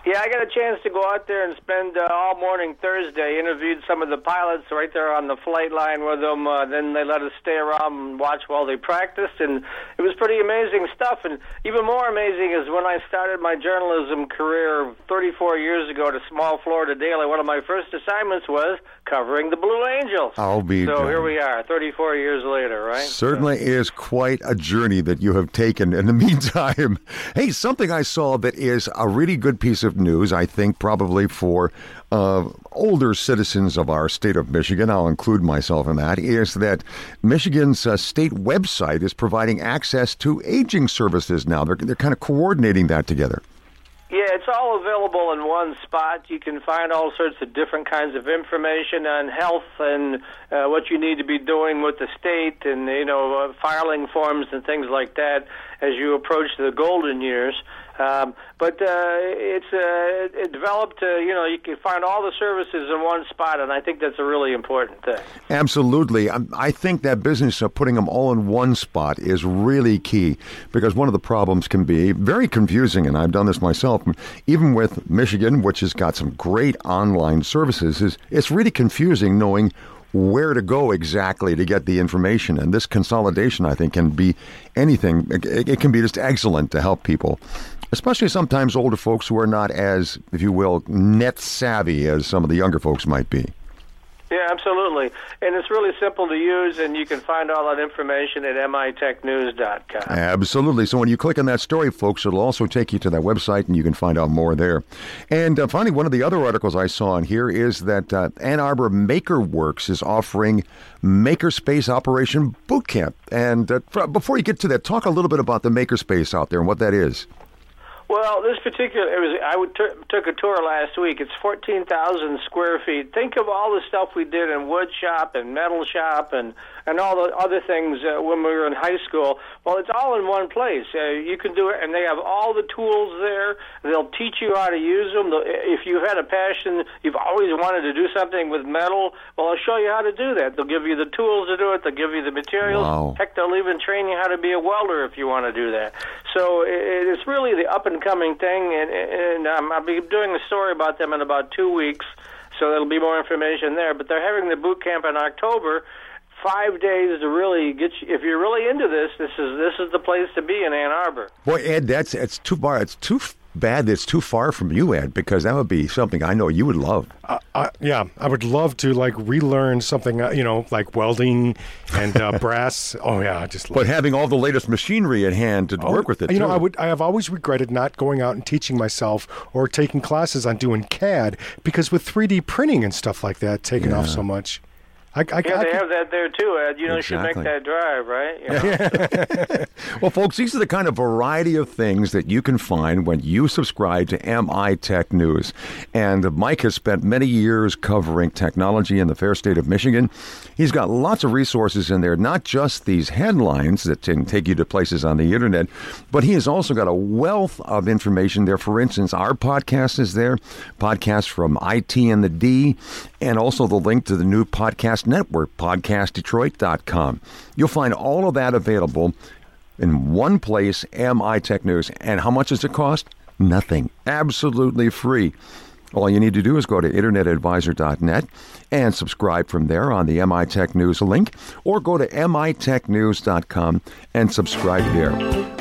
Yeah, I got a chance to go out there and spend uh, all morning Thursday. Interviewed some of the pilots right there on the flight line with them. Uh, then they let us stay around and watch while they practiced, and it was pretty amazing stuff. And even more amazing is when I started my journalism career 34 years ago at a small Florida daily. One of my first assignments was covering the Blue Angels.
I'll be
so
damned.
here we are, 34 years later, right?
Certainly is quite a journey that you have taken. In the meantime, hey, something I saw that is a really good piece of news, I think, probably for uh, older citizens of our state of Michigan, I'll include myself in that, is that Michigan's uh, state website is providing access to aging services now. They're, they're kind of coordinating that together.
Yeah, it's all available in one spot. You can find all sorts of different kinds of information on health and uh, what you need to be doing with the state, and you know, uh, filing forms and things like that as you approach the golden years. Um, but uh, it's uh, it developed. Uh, you know, you can find all the services in one spot, and I think that's a really important thing.
Absolutely. I, I think that business of putting them all in one spot is really key because one of the problems can be very confusing, and I've done this myself, even with Michigan, which has got some great online services, is it's really confusing knowing where to go exactly to get the information. And this consolidation, I think, can be anything. It, it can be just excellent to help people, especially sometimes older folks who are not as, if you will, net savvy as some of the younger folks might be.
Yeah, absolutely. And it's really simple to use, and you can find all that information at mitechnews.com.
Absolutely. So when you click on that story, folks, it'll also take you to that website, and you can find out more there. And uh, finally, one of the other articles I saw in here is that uh, Ann Arbor Maker Works is offering Makerspace Operation Bootcamp. And uh, before you get to that, talk a little bit about the Makerspace out there and what that is.
Well, this particular it was I would t- took a tour last week. It's fourteen thousand square feet. Think of all the stuff we did in wood shop and metal shop and and all the other things uh, when we were in high school. Well, it's all in one place. Uh, you can do it, and they have all the tools there. They'll teach you how to use them. If you've had a passion, you've always wanted to do something with metal. Well, they'll show you how to do that. They'll give you the tools to do it. They'll give you the materials.
Wow.
Heck, they'll even train you how to be a welder if you want to do that. So it's really the up and coming thing, and, and um, I'll be doing a story about them in about two weeks. So there'll be more information there. But they're having the boot camp in October five days to really get you. If you're really into this, this is this is the place to be in Ann Arbor.
Boy, Ed, that's it's too far. It's too f- bad that it's too far from you, Ed, because that would be something I know you would love.
Uh, uh, yeah, I would love to like relearn something, uh, you know, like welding and uh, brass. Oh yeah, I just.
But having all the latest machinery at hand to work with it,
You know. I would. I have always regretted not going out and teaching myself or taking classes on doing CAD because with 3D printing and stuff like that taking off so much. I, I,
Yeah,
I
they
can-
have that there too, Ed. You know, you should make that drive, right? You know?
Well, folks, these are the kind of variety of things that you can find when you subscribe to MI Tech News. And Mike has spent many years covering technology in the fair state of Michigan. He's got lots of resources in there, not just these headlines that can take you to places on the internet, but he has also got a wealth of information there. For instance, our podcast is there, podcast from IT and the D, and also the link to the new podcast network, podcastdetroit.com. You'll find all of that available in one place, MI Tech News. And how much does it cost? Nothing. Absolutely free. All you need to do is go to internetadvisor.net and subscribe from there on the MI Tech News link, or go to mitechnews.com and subscribe there.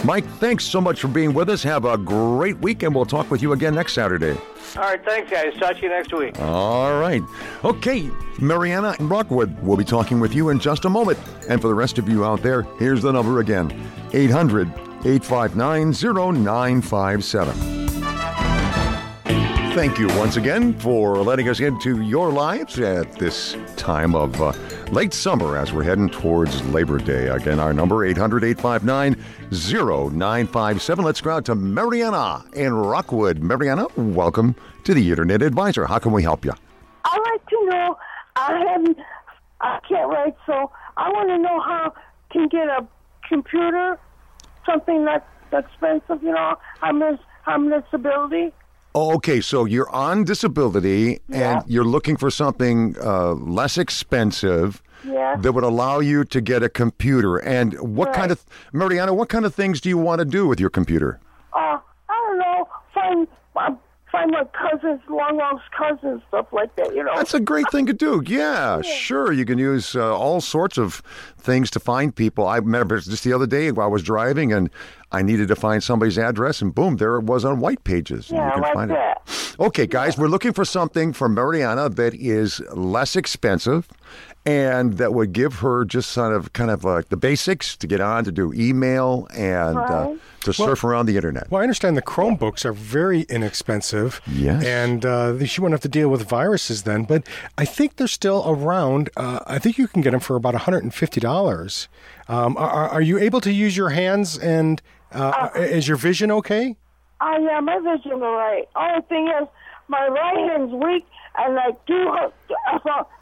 Mike, thanks so much for being with us. Have a great week, and we'll talk with you again next Saturday.
All right, thanks, guys. Talk to you next week.
All right. Okay, Mariana and Rockwood, we'll be talking with you in just a moment. And for the rest of you out there, here's the number again 800 859 0957. Thank you once again for letting us into your lives at this time of uh, late summer as we're heading towards Labor Day. Again, our number 800 859 0957. Let's go out to Mariana in Rockwood. Mariana, welcome to the Internet Advisor. How can we help you?
I like to know. I haven't. I can't write, so I want to know how can get a computer, something that's expensive. You know, I'm I'm disability.
Oh, okay, so you're on disability
Yeah.
and you're looking for something uh, less expensive
Yeah.
that would allow you to get a computer. And what kind of, Mariana, what kind of things do you want to do with your computer?
Uh, I don't know. Find uh, find my cousins, long lost cousins, stuff like that. You know.
That's a great thing to do. Yeah, sure. You can use uh, all sorts of things to find people. I remember just the other day I was driving and I needed to find somebody's address, and boom, there it was on White Pages.
yeah,
you can
like
find
that.
it. Okay, guys, we're looking for something for Mariana that is less expensive and that would give her just sort of kind of uh, the basics to get on to do email and uh, to surf around the internet.
Well, I understand the Chromebooks are very inexpensive.
Yes.
And uh, she wouldn't have to deal with viruses then. But I think they're still around. Uh, I think you can get them for about $150. Um, are, are you able to use your hands and uh, is your vision okay?
Oh yeah, my vision all right. Only thing is, my right hand's weak, and I do.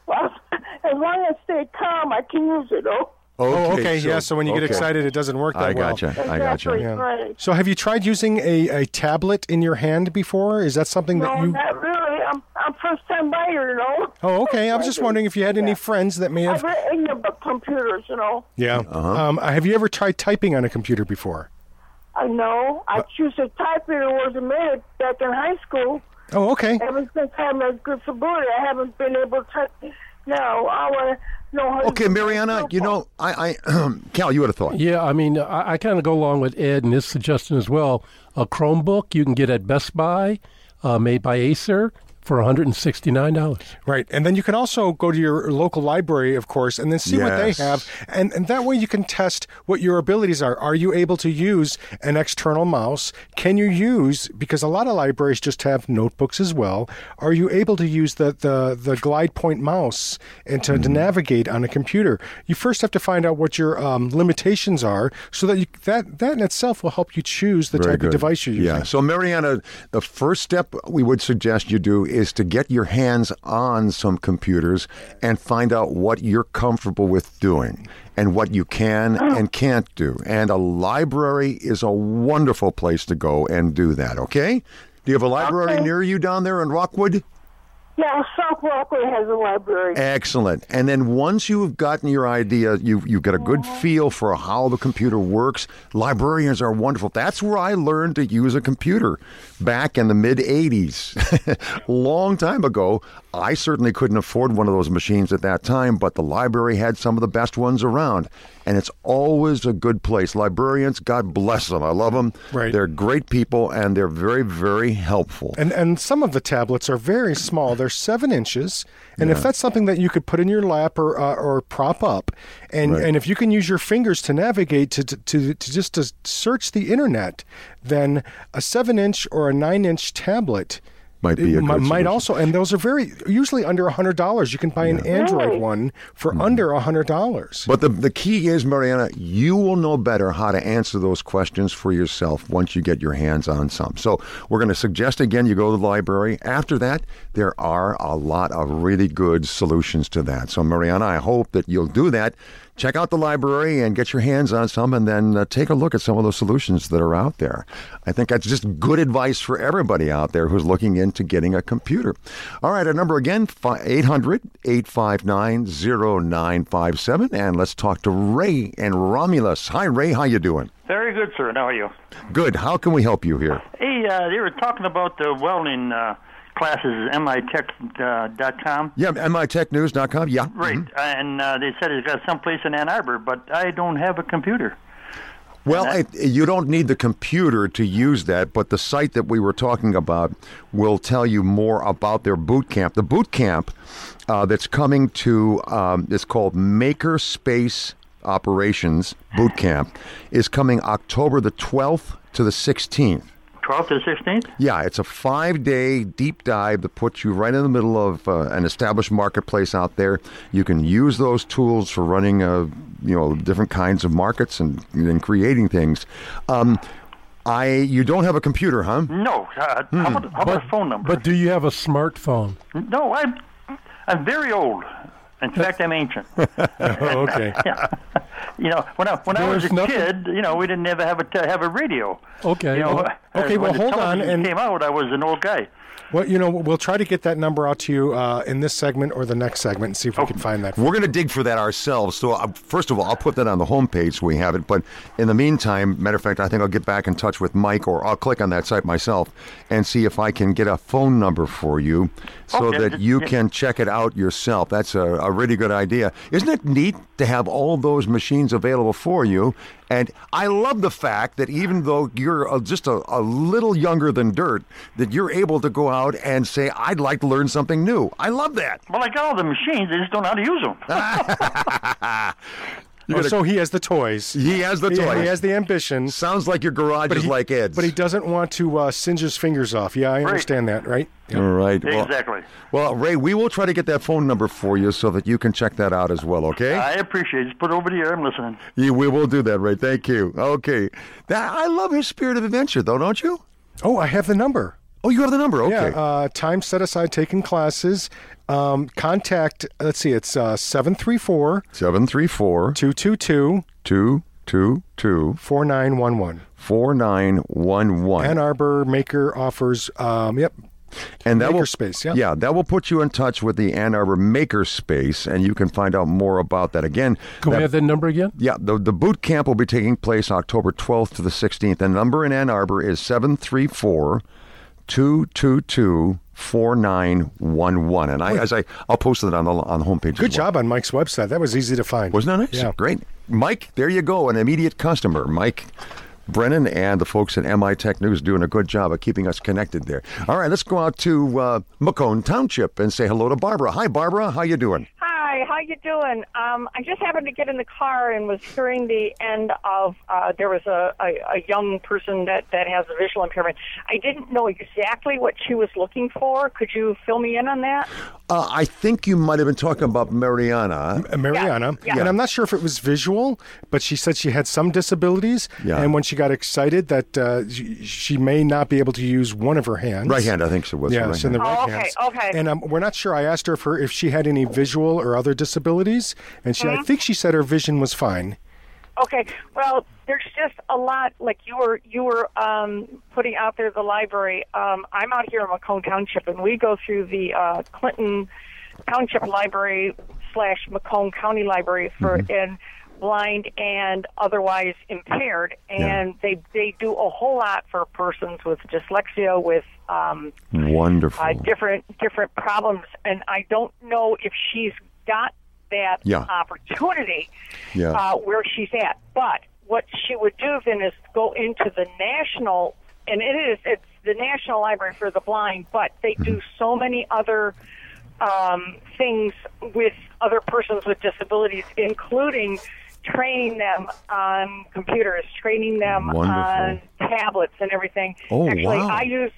As long as, long I stay calm, I can use it. Oh.
Oh, okay.
so-
yeah. So when you get excited, it doesn't work that well.
I
well.
gotcha. I gotcha.
Exactly, Right.
So have you tried using a, a tablet in your hand before? Is that something that
No,
you?
not really. I'm I'm first time buyer, you know.
Oh, okay. I was just wondering if you had any friends that may
I'm
have.
very ignorant about computers, you know.
Yeah. Um, have you ever tried typing on a computer before?
I know. I choose to type it. It was a minute back in high school.
Oh, okay.
Ever since having a disability, I haven't been able to type. Now I want to know
Okay,
use
Mariana,
cell
you know, I, I Cal, you would have thought.
Yeah, I mean, I, I kind of go along with Ed and his suggestion as well. A Chromebook you can get at Best Buy, uh, made by Acer, for $169.
Right. And then you can also go to your local library, of course, and then see what they have. And, and that way you can test what your abilities are. Are you able to use an external mouse? Can you use, because a lot of libraries just have notebooks as well, are you able to use the, the, the glide point mouse and to,
Mm-hmm.
to navigate on a computer? You first have to find out what your um, limitations are so that you, that, that in itself will help you choose the
Very
type
good.
of device you're using.
Yeah. So, Mariana, the first step we would suggest you do is to get your hands on some computers and find out what you're comfortable with doing and what you can oh. and can't do. And a library is a wonderful place to go and do that, okay? Do you have a library
Okay.
near you down there in Rockwood?
Yeah, South Rockwood has a library.
Excellent. And then once you've gotten your idea, you you get a good uh-huh. feel for how the computer works. Librarians are wonderful. That's where I learned to use a computer back in the mid 80s. Long time ago. I certainly couldn't afford one of those machines at that time, but the library had some of the best ones around. And it's always a good place. Librarians, God bless them. I love them.
Right.
They're great people and they're very, very helpful.
And and some of the tablets are very small. They're seven inches, and if that's something that you could put in your lap or uh, or prop up, and
Right.
and if you can use your fingers to navigate to to, to, to just to search the internet, then a seven inch or a nine inch tablet
might be a good
mi- might
solution.
also, and those are very usually under a hundred dollars. You can buy an Android
Really?
one for hmm. under a hundred dollars.
But the, the key is, Mariana, you will know better how to answer those questions for yourself once you get your hands on some. So we're going to suggest again you go to the library. After that, there are a lot of really good solutions to that. So, Mariana, I hope that you'll do that. Check out the library and get your hands on some, and then uh, take a look at some of those solutions that are out there. I think that's just good advice for everybody out there who's looking into getting a computer. All right, our number again, 800 859 0957. And let's talk to Ray and Romulus. Hi, Ray. How you doing?
Very good, sir. How are you?
Good. How can we help you here?
Hey, uh, they were talking about the welding uh, classes is mitech.com. Uh, dot com.
Yeah, mitechnews.com. Yeah.
Right. And uh, they said it's got someplace in Ann Arbor, but I don't have a computer.
Well, it, you don't need the computer to use that, but the site that we were talking about will tell you more about their boot camp. The boot camp uh, that's coming to um, is called Makerspace Operations Boot Camp is coming October the 12th to the 16th.
12th to 16th?
Yeah, it's a five day deep dive that puts you right in the middle of uh, an established marketplace out there. You can use those tools for running, uh, you know, different kinds of markets and, and creating things. Um, I, you don't have a computer, huh?
No. Uh, How about, how about a phone number?
But do you have a smartphone?
no, I'm, I'm very old. In fact, I'm ancient.
oh, okay.
yeah. You know, when I when I was a
nothing-
kid, you know, we didn't ever have a have a radio.
Okay.
You know,
well,
okay, well, hold on, and-
came out, I was an old guy.
Well, you know, we'll try to get that number out to you uh, in this segment or the next segment and see if we can find that.
We're going to dig for that ourselves. So, uh, first of all, I'll put that on the homepage so we have it. But in the meantime, matter of fact, I think I'll get back in touch with Mike or I'll click on that site myself and see if I can get a phone number for you so
Okay,
that you can check it out yourself. That's a, a really good idea. Isn't it neat to have all those machines available for you? And I love the fact that even though you're uh, just a, a little younger than dirt, that you're able to go out and say, I'd like to learn something new. I love that.
Well, I got all the machines. I just don't know how to use them.
Oh, so he has the toys.
He has the
He-
toys.
He has the ambition.
Sounds like your garage is
he,
like Ed's.
But he doesn't want to uh, singe his fingers off. Yeah, I understand that, right?
All right. Well,
Exactly.
Well, Ray, we will try to get that phone number for you so that you can check that out as well. Okay?
I appreciate it. Just put it over the air. I'm listening.
Yeah, we will do that, Ray. Thank you. Okay. That, I love his spirit of adventure, though, don't you?
Oh, I have the number.
Oh, you have the number. Okay.
Yeah, uh, time set aside taking classes. Um, contact, let's see, it's uh, 734
Seven three four
222
two two two
4911.
four nine one one.
Ann Arbor Maker offers, um, yep,
And that will
Makerspace, yeah.
yeah, that will put you in touch with the Ann Arbor Makerspace, and you can find out more about that. Again,
Can
that-
we have that number again?
Yeah, the, the boot camp will be taking place October 12th to the 16th. The number in Ann Arbor is 734 222 4911. And I, as I, I'll post it on the, on the homepage.
Good
well.
job on Mike's website. That was easy to find.
Wasn't that nice?
Yeah.
Great. Mike, there you go, an immediate customer. Mike Brennan and the folks at MI Tech News doing a good job of keeping us connected there. All right, let's go out to uh, Macomb Township and say hello to Barbara. Hi, Barbara. How you doing?
Hi, how you doing? Um, I just happened to get in the car and was hearing the end of uh, there was a, a, a young person that, that has a visual impairment. I didn't know exactly what she was looking for. Could you fill me in on that?
Uh, I think you might have been talking about Mariana.
Uh, Mariana,
Yeah.
and I'm not sure if it was visual, but she said she had some disabilities,
Yeah.
and when she got excited that uh, she, she may not be able to use one of her hands.
Right hand, I think she Was
Yeah,
right
in the right
Oh, okay,
hands.
okay.
And um, we're not sure. I asked her if, her if she had any visual or other disabilities, and she,
Mm-hmm.
I think she said her vision was fine.
Okay. Well, there's just a lot like you were you were um, putting out there the library. Um, I'm out here in Macomb Township, and we go through the uh, Clinton Township Library slash Macomb County Library for and blind and otherwise impaired, and they they do a whole lot for persons with dyslexia with. Um,
Wonderful.
uh, different different problems, and I don't know if she's got that
Yeah.
opportunity
Yeah.
uh, where she's at. But what she would do then is go into the national, and it is it's the National Library for the Blind, but they do
Mm-hmm.
so many other um, things with other persons with disabilities, including training them on computers, training them
Wonderful.
on tablets and everything.
Oh,
Actually,
wow.
I use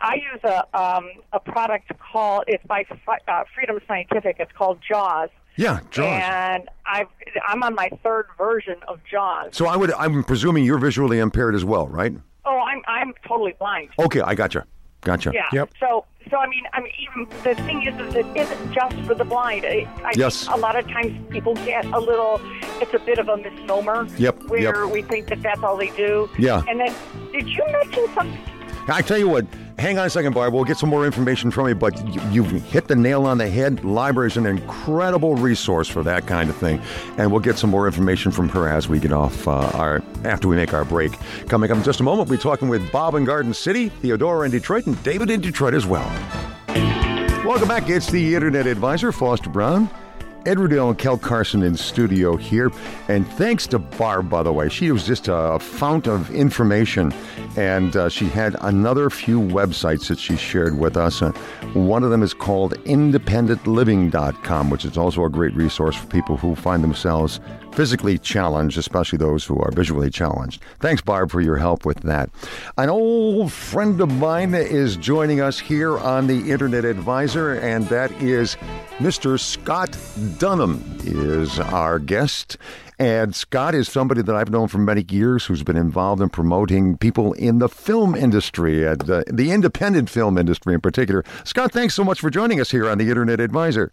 I use a um, a product called it's by uh, Freedom Scientific. It's called Jaws.
Yeah, Jaws.
And I've I'm on my third version of Jaws.
So I would. I'm presuming you're visually impaired as well, right?
Oh, I'm I'm totally blind.
Okay, I gotcha. Gotcha.
Yeah.
Yep.
So, so I mean, I mean, even the thing is, is it isn't just for the blind. I, I
Yes.
think a lot of times people get a little. It's a bit of a misnomer.
Yep,
Where
yep.
we think that that's all they do.
Yeah.
And then, did you mention something?
I tell you what. Hang on a second, Barb. We'll get some more information from you, but you, you've hit the nail on the head. Library is an incredible resource for that kind of thing, and we'll get some more information from her as we get off uh, our after we make our break. Coming up in just a moment, we'll be talking with Bob in Garden City, Theodora in Detroit, and David in Detroit as well. Welcome back. It's the Internet Advisor, Foster Brown. Ed Rudell and Cal Carson in studio here. And thanks to Barb, by the way. She was just a fount of information. And uh, she had another few websites that she shared with us. Uh, one of them is called independentliving.com, which is also a great resource for people who find themselves physically challenged, especially those who are visually challenged. Thanks, Barb, for your help with that. An old friend of mine is joining us here on the Internet Advisor, and that is Mr. Scott Dunham is our guest. And Scott is somebody that I've known for many years who's been involved in promoting people in the film industry, and uh, the independent film industry in particular. Scott, thanks so much for joining us here on the Internet Advisor.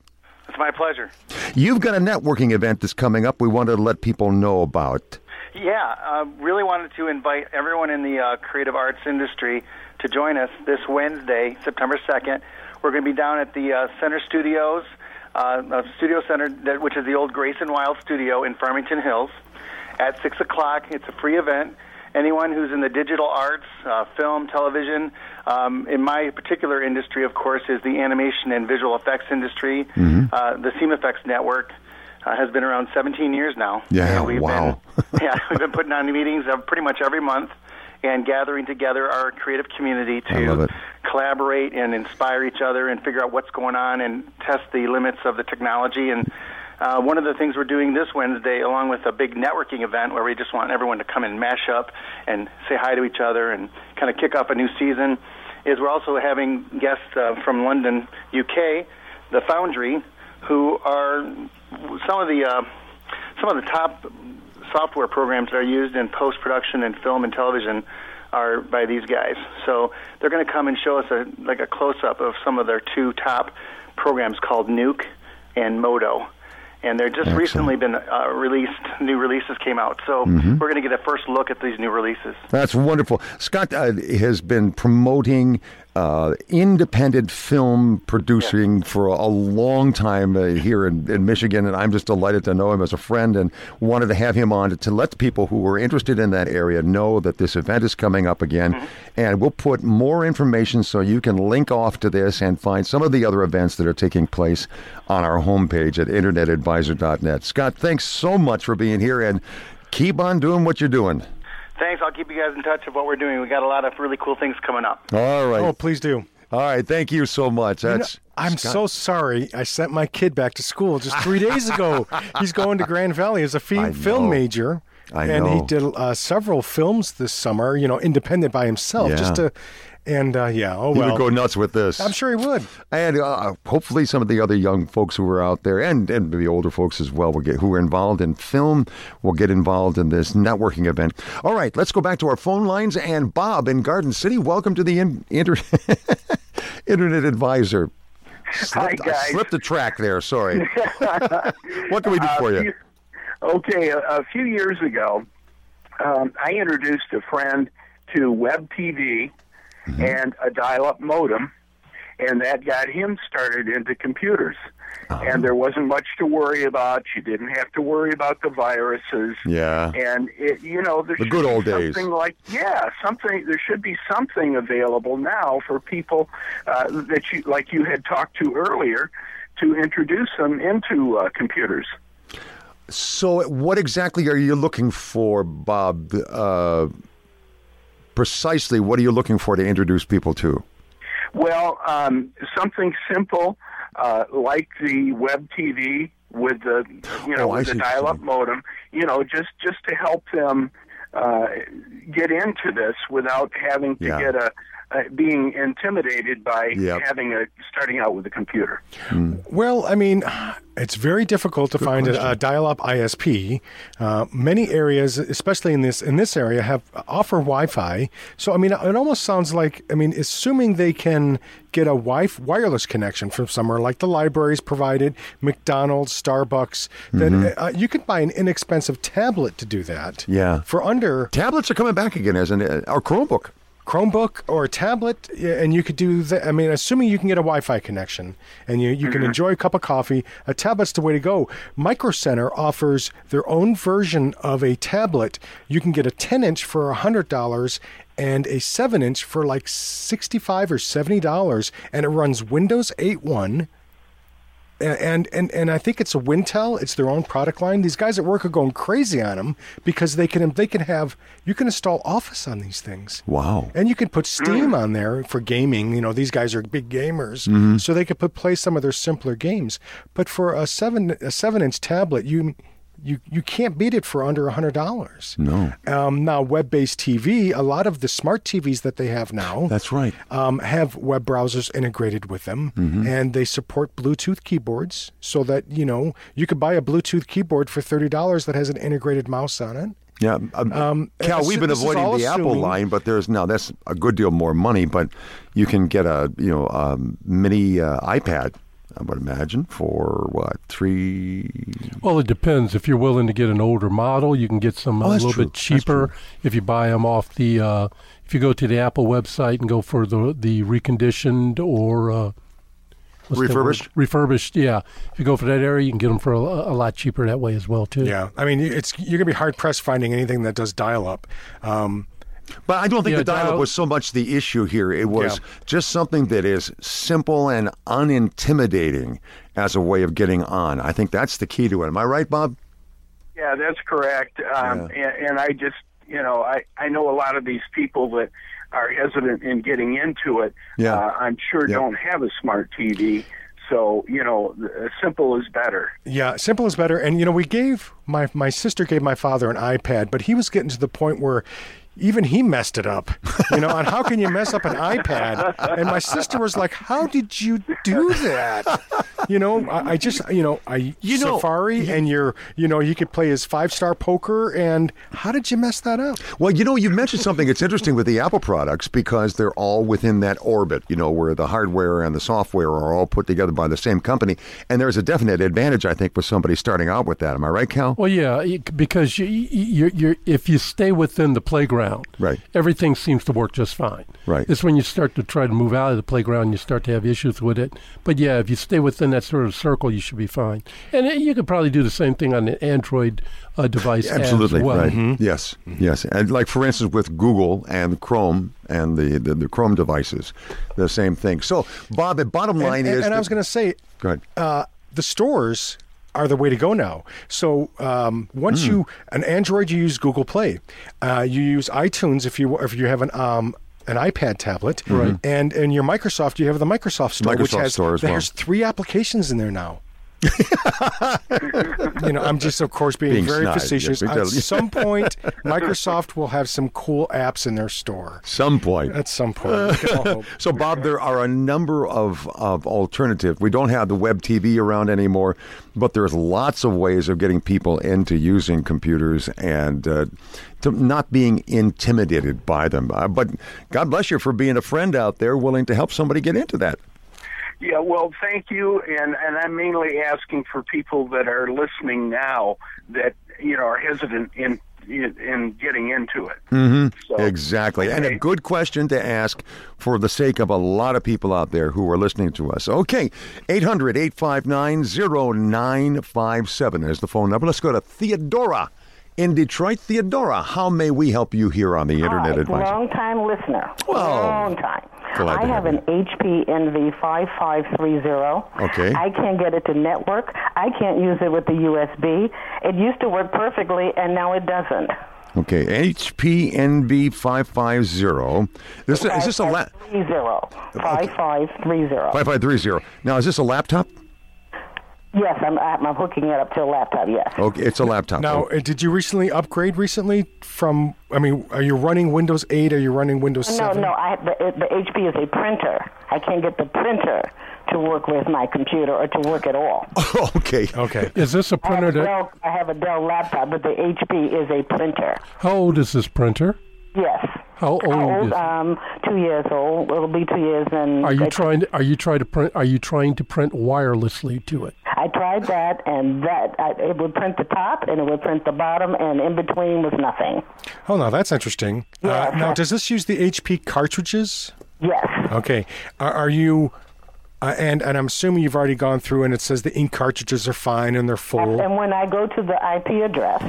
It's my pleasure.
You've got a networking event that's coming up we wanted to let people know about.
Yeah, uh, really wanted to invite everyone in the uh, creative arts industry to join us this Wednesday, September 2nd. We're going to be down at the uh, Center Studios, uh, Studio Center, that, which is the old Grace & Wild Studio in Farmington Hills, at 6 o'clock. It's a free event. Anyone who's in the digital arts, uh, film, television, um, in my particular industry, of course, is the animation and visual effects industry. Uh, the Seam Effects Network uh, has been around 17 years now.
Yeah,
And we've
wow.
Been, yeah, we've been putting on meetings pretty much every month and gathering together our creative community to collaborate and inspire each other and figure out what's going on and test the limits of the technology. And uh, one of the things we're doing this Wednesday, along with a big networking event where we just want everyone to come and mash up and say hi to each other and kind of kick off a new season, is we're also having guests uh, from London, UK, the Foundry, who are some of the uh, some of the top software programs that are used in post production and film and television are by these guys. So they're going to come and show us a like a close up of some of their two top programs called Nuke and Modo. And they're just recently been uh, released. New releases came out, so
Mhm.
we're going to get a first look at these new releases.
That's wonderful. Scott uh, has been promoting uh, independent film producing for a long time uh, here in, in Michigan, and I'm just delighted to know him as a friend and wanted to have him on to, to let people who are interested in that area know that this event is coming up again. And we'll put more information so you can link off to this and find some of the other events that are taking place on our homepage at internetadvisor.net. Scott, thanks so much for being here and keep on doing what you're doing.
Thanks. I'll keep you guys in touch of what we're doing. We got a lot of really cool things coming up.
All right.
Oh, please do.
All right, thank you so much.
You know,
That's
I'm
Scott-
so sorry. I sent my kid back to school just three days ago. He's going to Grand Valley as a fi- film major.
I
and he did uh, several films this summer, you know, independent by himself. Just to, and uh, yeah, oh
he would go nuts with this.
I'm sure he would.
And uh, hopefully, some of the other young folks who are out there, and and the older folks as well, will get who are involved in film, will get involved in this networking event. All right, let's go back to our phone lines. And Bob in Garden City, welcome to the in, inter, Internet Advisor. Slipped, I
guys.
slipped the track there. Sorry. what can we do
Uh,
for you?
few- Okay, a, a few years ago, um, I introduced a friend to web TV
Mm-hmm.
and a dial-up modem, and that got him started into computers.
Uh-huh.
And there wasn't much to worry about. You didn't have to worry about the viruses.
Yeah.
And it, you know, there
The good
be
old days.
something like yeah, something. There should be something available now for people uh, that you, like you had talked to earlier, to introduce them into uh, computers.
So, what exactly are you looking for, Bob? Uh, precisely, what are you looking for to introduce people to?
Well, um, something simple uh, like the web TV with the you know
Oh,
with the dial-up modem. You know, just just to help them uh, get into this without having to
Yeah.
get a uh, being intimidated by
Yep.
having a starting out with a computer.
Well, I mean, it's very difficult to find a, a dial-up ISP. Uh, many areas, especially in this in this area, have offer Wi-Fi. So, I mean, it almost sounds like I mean, assuming they can get a wi- wireless connection from somewhere like the libraries provided, McDonald's, Starbucks, then
Mhm.
uh, you can buy an inexpensive tablet to do that.
Yeah.
For under
tablets are coming back again as an uh, or Chromebook.
Chromebook or a tablet, and you could do that. I mean, assuming you can get a Wi-Fi connection and you, you can
Mm-hmm.
enjoy a cup of coffee, a tablet's the way to go. Micro Center offers their own version of a tablet. You can get a 10-inch for hundred dollars and a 7-inch for like 65 or 70 dollars, and it runs Windows 8.1 and and and I think it's a Wintel. It's their own product line. These guys at work are going crazy on them because they can they can have you can install Office on these things.
Wow.
And you can put Steam on there for gaming. You know, these guys are big gamers,
Mhm.
so they could put play some of their simpler games. But for a seven a seven inch tablet, you you you can't beat it for under a hundred dollars.
No.
Um, now, web-based TV, a lot of the smart TVs that they have now,
That's right.
um, have web browsers integrated with them,
Mhm.
and they support Bluetooth keyboards, so that you know you could buy a Bluetooth keyboard for thirty dollars that has an integrated mouse on it.
Yeah, um,
Um,
Cal, we've been avoiding the Apple line, but there's now that's a good deal more money. But you can get a you know um, mini uh, iPad, I would imagine, for what three?
Well, it depends. If you're willing to get an older model, you can get some
Oh,
a little
true.
bit cheaper. If you buy them off the, uh, if you go to the Apple website and go for the the reconditioned or uh, what's the word?
Refurbished?
refurbished, yeah. If you go for that area, you can get them for a, a lot cheaper that way as well too.
Yeah, I mean, it's you're gonna be hard pressed finding anything that does dial up. Um,
But I don't think
Yeah,
the dial-up was so much the issue here. It was
Yeah.
just something that is simple and unintimidating as a way of getting on. I think that's the key to it. Am I right, Bob?
Yeah, that's correct. Um, and, and I just, you know, I, I know a lot of these people that are hesitant in getting into it.
Yeah.
Uh, I'm sure
Yeah.
don't have a smart TV. So, you know, uh, simple is better.
Yeah, simple is better. And you know, we gave my my sister gave my father an iPad, but he was getting to the point where even he messed it up. You know, and how can you mess up an iPad? And my sister was like, "How did you do that?" You know, I, I just you know I
You know-
Safari and you're you know you could play his five star poker and how did you mess that up?
Well, you know, you mentioned something that's interesting with the Apple products because they're all within that orbit, you know, where the hardware and the software are all put together by the same company. And there's a definite advantage, I think, for somebody starting out with that. Am I right, Cal?
Well, yeah, because you, you, you're, if you stay within the playground,
Right.
everything seems to work just fine.
Right.
It's when you start to try to move out of the playground, you start to have issues with it. But yeah, if you stay within that sort of circle, you should be fine. And uh, you could probably do the same thing on an Android uh, device
Absolutely
as well.
right. Yes, yes, and like for instance with Google and Chrome and the, the, the Chrome devices, the same thing. So, Bob, the bottom line
and-
is,
and I was going to say,
Go ahead.
uh, the stores are the way to go now. So um, once
Hmm.
you an Android, you use Google Play. Uh, you use iTunes if you if you have an um, an iPad tablet,
Right.
And and your Microsoft, you have the Microsoft Store, which has
Store as well.
three applications in there now. You know, I'm just of course being,
Being
very
snide,
facetious. At some point, Microsoft will have some cool apps in their store.
some point.
At some point, we can all hope.
So, Bob, there are a number of, of alternatives. We don't have the web TV around anymore, but there's lots of ways of getting people into using computers and uh, to not being intimidated by them. Uh, but God bless you for being a friend out there willing to help somebody get into that.
Yeah, well, thank you, and and I'm mainly asking for people that are listening now that you know are hesitant in in, in getting into it.
hmm
So-
exactly. And a good question to ask for the sake of a lot of people out there who are listening to us. Okay, 800 859 0957 is the phone number. Let's go to Theodora in Detroit. Theodora, how may we help you here on the Internet
Hi,
Advisor?
long time listener.
Well,
long time. I have
have
an HP Envy 5530.
Okay.
I can't get it to network. I can't use it with the USB. It used to work perfectly, and now it doesn't.
Okay, HP Envy 550. This, is this a la-
50. 5530.
5530? Now, is this a laptop?
Yes, I'm, I'm I'm hooking it up to a laptop. Yes.
Okay, it's a laptop.
Now, uh, did you recently upgrade recently from? I mean, are you running Windows 8? Are you running Windows
No,
7?
no. I the, the HP is a printer. I can't get the printer to work with my computer or to work at all.
okay.
Okay.
Is this a
I have
printer
a
that?
Dell, I have a Dell laptop, but the HP is a printer.
How old is this printer?
Yes.
How old,
How
is
old? Um, two years old. It'll be two years. And
Are you trying to are you trying to print are you trying to print wirelessly to it?
I tried that, and that I, it would print the top, and it would print the bottom, and in between was nothing.
Oh, now that's interesting. Uh, now, does this use the HP cartridges?
Yes.
Okay. Are, are you? Uh, and and I'm assuming you've already gone through, and it says the ink cartridges are fine and they're full.
And when I go to the IP address,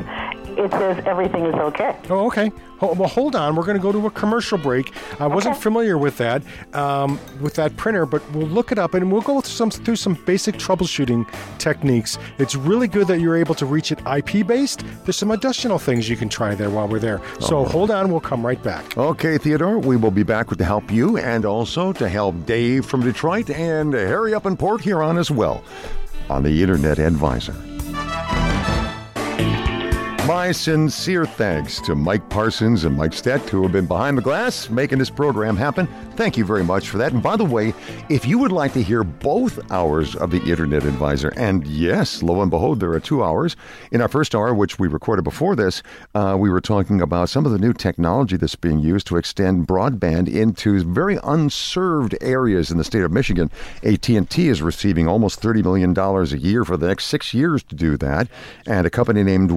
it says everything is okay.
Oh, okay. Ho- Well, hold on. We're going to go to a commercial break. I wasn't familiar with that, um, with that printer, but we'll look it up and we'll go through some through some basic troubleshooting techniques. It's really good that you're able to reach it IP based. There's some additional things you can try there while we're there. So hold on. We'll come right back.
Okay, Theodore, we will be back with to help you and also to help Dave from Detroit and Harry up in Port Huron as well on the Internet Advisor. My sincere thanks to Mike Parsons and Mike Stett, who have been behind the glass making this program happen. Thank you very much for that. And by the way, if you would like to hear both hours of the Internet Advisor, and yes, lo and behold, there are two hours. In our first hour, which we recorded before this, uh, we were talking about some of the new technology that's being used to extend broadband into very unserved areas in the state of Michigan. AT&T is receiving almost $30 million a year for the next six years to do that. And a company named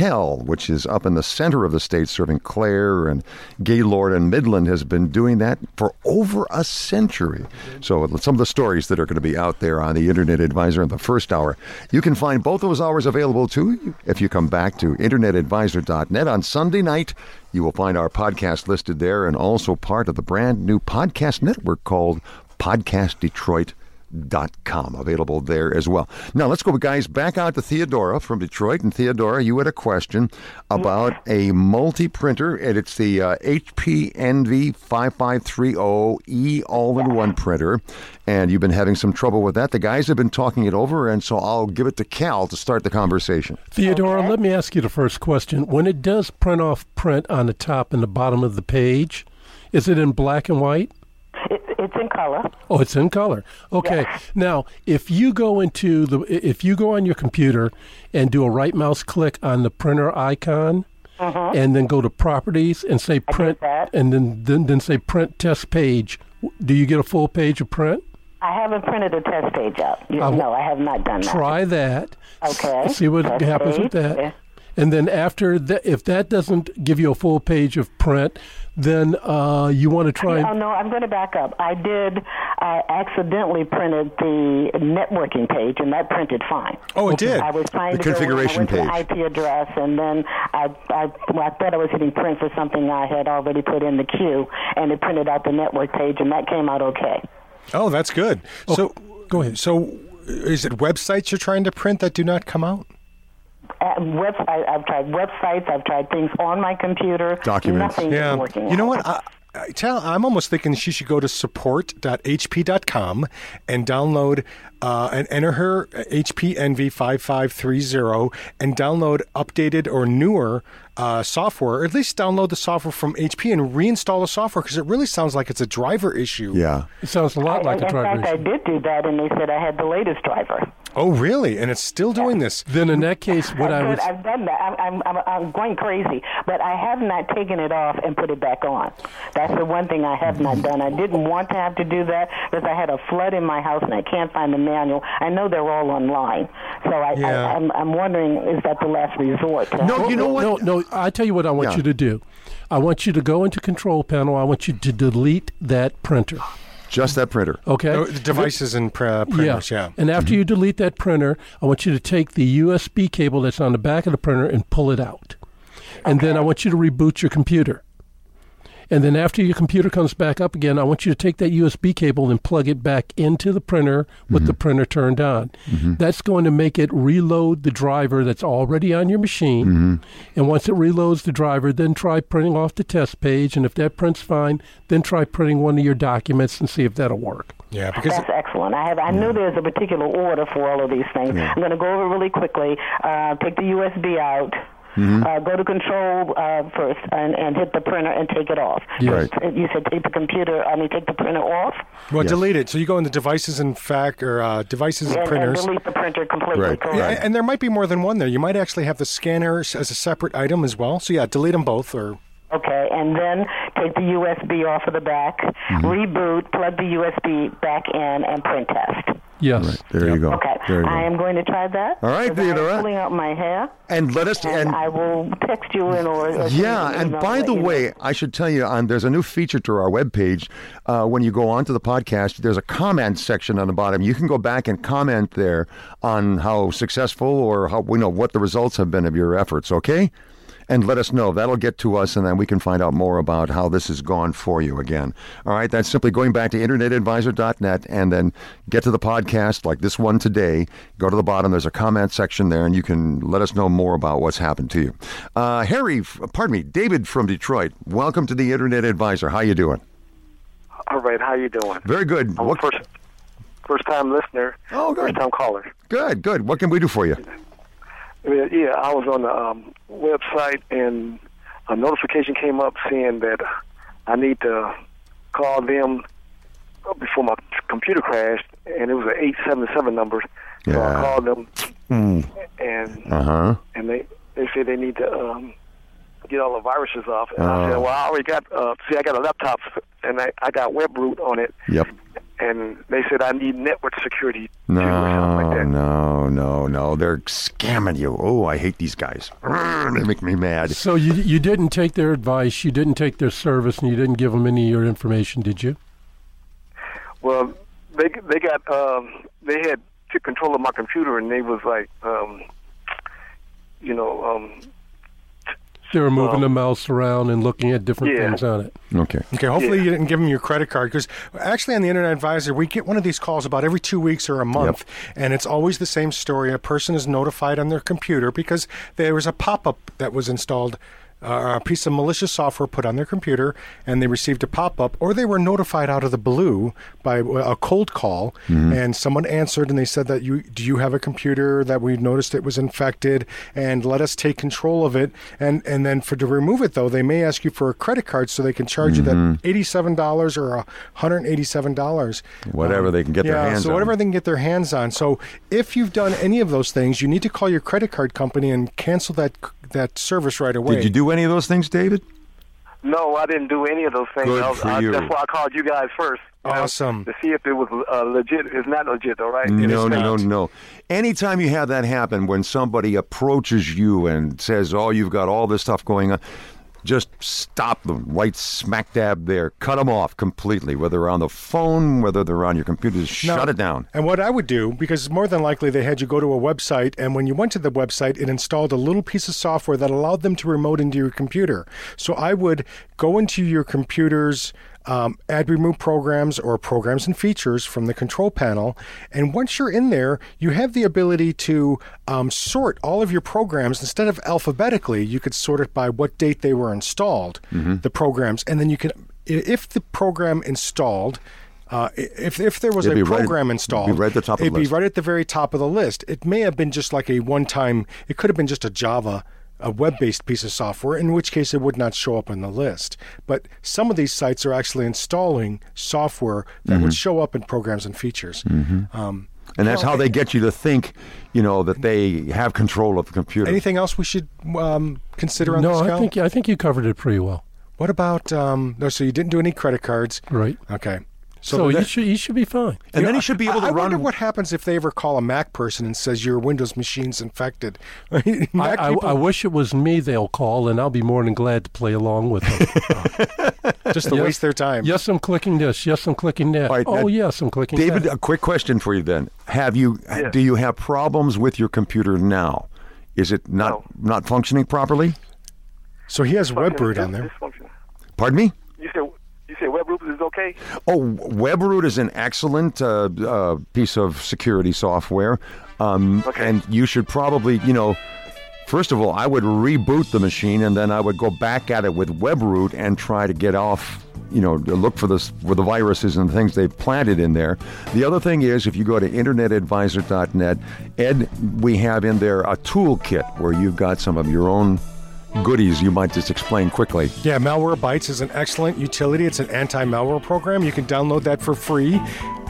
Wintel, which is up in the center of the state serving Clare and Gaylord and Midland, has been doing that for over a century. So some of the stories that are going to be out there on the Internet Advisor in the first hour, you can find both those hours available too if you come back to internetadvisor.net on Sunday night. You will find our podcast listed there and also part of the brand new podcast network called Podcast Detroit dot com available there as well. Now let's go guys back out to Theodora from Detroit and Theodora you had a question about a multi-printer and it's the uh, HP Envy 5530E all-in-one printer and you've been having some trouble with that. The guys have been talking it over and so I'll give it to Cal to start the conversation.
Theodora, let me ask you the first question. When it does print off print on the top and the bottom of the page, is it in black and white?
It, it's in color.
Oh, it's in color. Okay. Now, if you go into the if you go on your computer and do a right mouse click on the printer icon
Mhm.
and then go to properties and say print and then, then then say print test page, do you get a full page of print?
I haven't printed a test page out. You-
Uh,
no, I have not done that.
Try that.
Okay.
See what
Test
happens with that.
Yeah.
And then after that, if that doesn't give you a full page of print, then uh, you want to try.
Oh no, I'm going to back up. I did. I accidentally printed the networking page, and that printed fine.
Oh, it did?
I was trying
The
to go in,
configuration
I went to the IP address, and then I, I, well, I thought I was hitting print for something I had already put in the queue, and it printed out the network page, and that came out okay.
Oh, that's good. So
go ahead.
So is it websites you're trying to print that do not come out?
Uh, web, I, I've tried websites. I've tried things on my computer. Nothing
Yeah.
working.
You know
out.
what? I, I tell, I'm almost thinking she should go to support.hp.com and download uh, and enter her HP Envy 5530 and download updated or newer uh, software, or at least download the software from HP and reinstall the software because it really sounds like it's a driver issue.
Yeah.
It sounds a lot
I- in fact, I did do that, and they said I had the latest driver.
Oh, really? And it's still doing this?
Then in that case, what I
I've,
would
done- I've done that. I'm, I'm, I'm, I'm going crazy, but I have not taken it off and put it back on. That's the one thing I have not done. I didn't want to have to do that because I had a flood in my house and I can't find the manual. I know they're all online, so I,
Yeah.
I, I'm, I'm wondering is that the last resort?
No, you know what? No, no. I tell you what I want
Yeah.
you to do. I want you to go into Control Panel. I want you to delete that printer.
Just that printer.
Okay.
Oh, the devices and pr- uh, printers, yeah.
And after you delete that printer, I want you to take the USB cable that's on the back of the printer and pull it out. And then I want you to reboot your computer. And then after your computer comes back up again, I want you to take that USB cable and plug it back into the printer with the mm-hmm. printer turned on. Mm-hmm. That's going to make it reload the driver that's already on your machine. Mm-hmm. And once it reloads the driver, then try printing off the test page. And if that prints fine, then try printing one of your documents and see if that'll work.
Yeah, oh, because
That's excellent. I have. I know there's a particular order for all of these things. I'm going to go over it really quickly. Uh, take the USB out.
Mm-hmm.
Uh, go to control uh, first and, and hit the printer and take it off.
Yes.
First, You said take the computer. I mean, take the printer off
well, delete it. So you go into devices and fact or uh, devices and
and, and
printers.
delete the printer completely.
Right.
Correct.
Yeah, and there might be more than one there. You might actually have the scanner as a separate item as well. So yeah, delete them both or
Okay, and then take the USB off of the back,
Mm-hmm.
reboot, plug the USB back in, and print test.
Yes.
There you go.
Okay,
There you go.
I am going to try that.
All right,
'cause I am pulling out my hair,
And let us
and,
and
I will text you in or. or
Yeah,
send you an
and by the way,
know.
I should tell you, on there's a new feature to our webpage. Uh, when you go onto the podcast, there's a comment section on the bottom. You can go back and comment there on how successful or how you know what the results have been of your efforts. Okay. And let us know. That'll get to us, and then we can find out more about how this has gone for you again. All right, that's simply going back to internetadvisor.net and then get to the podcast like this one today. Go to the bottom, there's a comment section there, and you can let us know more about what's happened to you. Uh, Harry, pardon me, David from Detroit, welcome to the Internet Advisor. How you doing?
All right, how you doing?
Very good.
I'm
What,
first first time listener.
Oh, good.
First time caller.
good, good. What can we do for you?
Yeah, yeah, I was on the um, website and a notification came up saying that I need to call them before my computer crashed, and it was an eight seven seven number. So I
Yeah.
called them,
Mm.
and
Uh huh.
and they they said they need to um, get all the viruses off. And I
Oh.
said, well, I already got. Uh, see, I got a laptop, and I I got WebRoot on it.
Yep.
And they said I need network security too, or something
No,
like
no, no, no. They're scamming you. Oh, I hate these guys. They make me mad.
So you you didn't take their advice, you didn't take their service, and you didn't give them any of your information, did you?
Well, they they got um, they had took control of my computer, and they was like, um, you know, um,
They were moving the mouse around and looking at different
Yeah.
things on it.
Okay.
Okay, hopefully
Yeah.
you didn't give them your credit card because actually on the Internet Advisor we get one of these calls about every two weeks or a month, and it's always the same story. A person is notified on their computer because there was a pop-up that was installed. Uh, a piece of malicious software put on their computer, and they received a pop-up, or they were notified out of the blue by a cold call, and someone answered, and they said that you do you have a computer that we noticed it was infected, and let us take control of it, and and then for to remove it though, they may ask you for a credit card so they can charge you that eighty-seven dollars or a hundred and eighty-seven dollars,
Whatever they can get
yeah,
their hands on.
so
on.
whatever they can get their hands on. So if you've done any of those things, you need to call your credit card company and cancel that that service right away.
Did you do any of those things, David?
no, I didn't do any of those things.
Good
I was,
for
I,
you.
That's why I called you guys first. you know,
Awesome.
to see if it was uh, legit. It's not legit, though, right?
No, no, no, no. Anytime you have that happen, when somebody approaches you and says, "Oh, you've got all this stuff going on," just stop them right smack dab there. Cut them off completely. Whether they're on the phone, whether they're on your computer, just shut it down.
And what I would do, because more than likely they had you go to a website, and when you went to the website, it installed a little piece of software that allowed them to remote into your computer. So I would go into your computer's um, add remove programs or programs and features from the control panel. And once you're in there, you have the ability to um, sort all of your programs instead of alphabetically. You could sort it by what date they were installed, the programs, and then you can, if the program installed. Uh, if if there was
It'd
a
be right-
program
it'd
installed,
be right at the top of the
it'd be right at the very top of the list. It may have been just like a one-time. It could have been just a Java, a web-based piece of software, in which case it would not show up on the list. But some of these sites are actually installing software that
Mm-hmm.
would show up in programs and features. Um,
And that's how they get you to think, you know, that they have control of the computer.
anything else we should um, consider on
No,
this?
I think I think you covered it pretty well.
What about? Um, no, so you didn't do any credit cards,
right?
Okay.
So,
that-
you should you should be fine.
And then he should be able to
I, I
run-
wonder what happens if they ever call a Mac person and says your Windows machine's infected.
I,
Mac
I,
people-
I wish it was me they'll call, and I'll be more than glad to play along with them.
just to
Yes.
waste their time.
yes, I'm clicking this. Yes, I'm clicking that.
All right,
oh,
now,
yes, I'm clicking
David,
that.
a quick question for you then. Have you do you have problems with your computer now? Is it not not functioning properly?
So he has
Function-
WebRoot on there.
Pardon me?
You okay?
Oh, WebRoot is an excellent uh, uh, piece of security software. Um, And you should probably, you know, first of all, I would reboot the machine and then I would go back at it with WebRoot and try to get off, you know, look for this for the viruses and things they've planted in there. The other thing is, if you go to internetadvisor.net, Ed, we have in there a toolkit where you've got some of your own goodies you might just explain quickly.
Yeah, Malwarebytes is an excellent utility. It's an anti malware program. You can download that for free,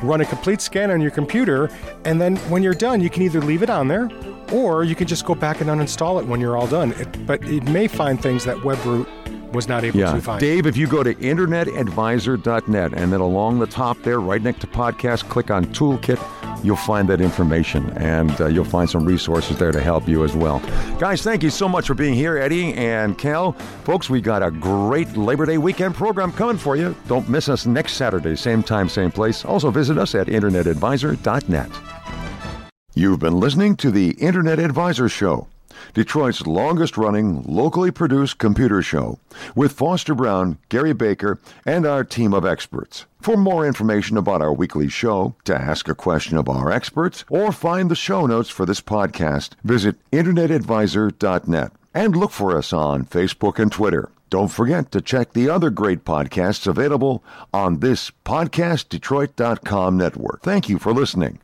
run a complete scan on your computer, and then when you're done, you can either leave it on there or you can just go back and uninstall it when you're all done. It, but it may find things that WebRoot was not able
Yeah,
to find.
Dave, if you go to internetadvisor.net and then along the top there, right next to podcast, click on Toolkit, you'll find that information and uh, you'll find some resources there to help you as well. Guys, thank you so much for being here, Eddie and Cal. Folks, we got a great Labor Day weekend program coming for you. Don't miss us next Saturday, same time, same place. Also, visit us at internetadvisor.net. You've been listening to the Internet Advisor Show, Detroit's longest running, locally produced computer show, with Foster Brown, Gary Baker, and our team of experts. For more information about our weekly show, to ask a question of our experts, or find the show notes for this podcast, visit InternetAdvisor.net and look for us on Facebook and Twitter. Don't forget to check the other great podcasts available on this PodcastDetroit.com network. Thank you for listening.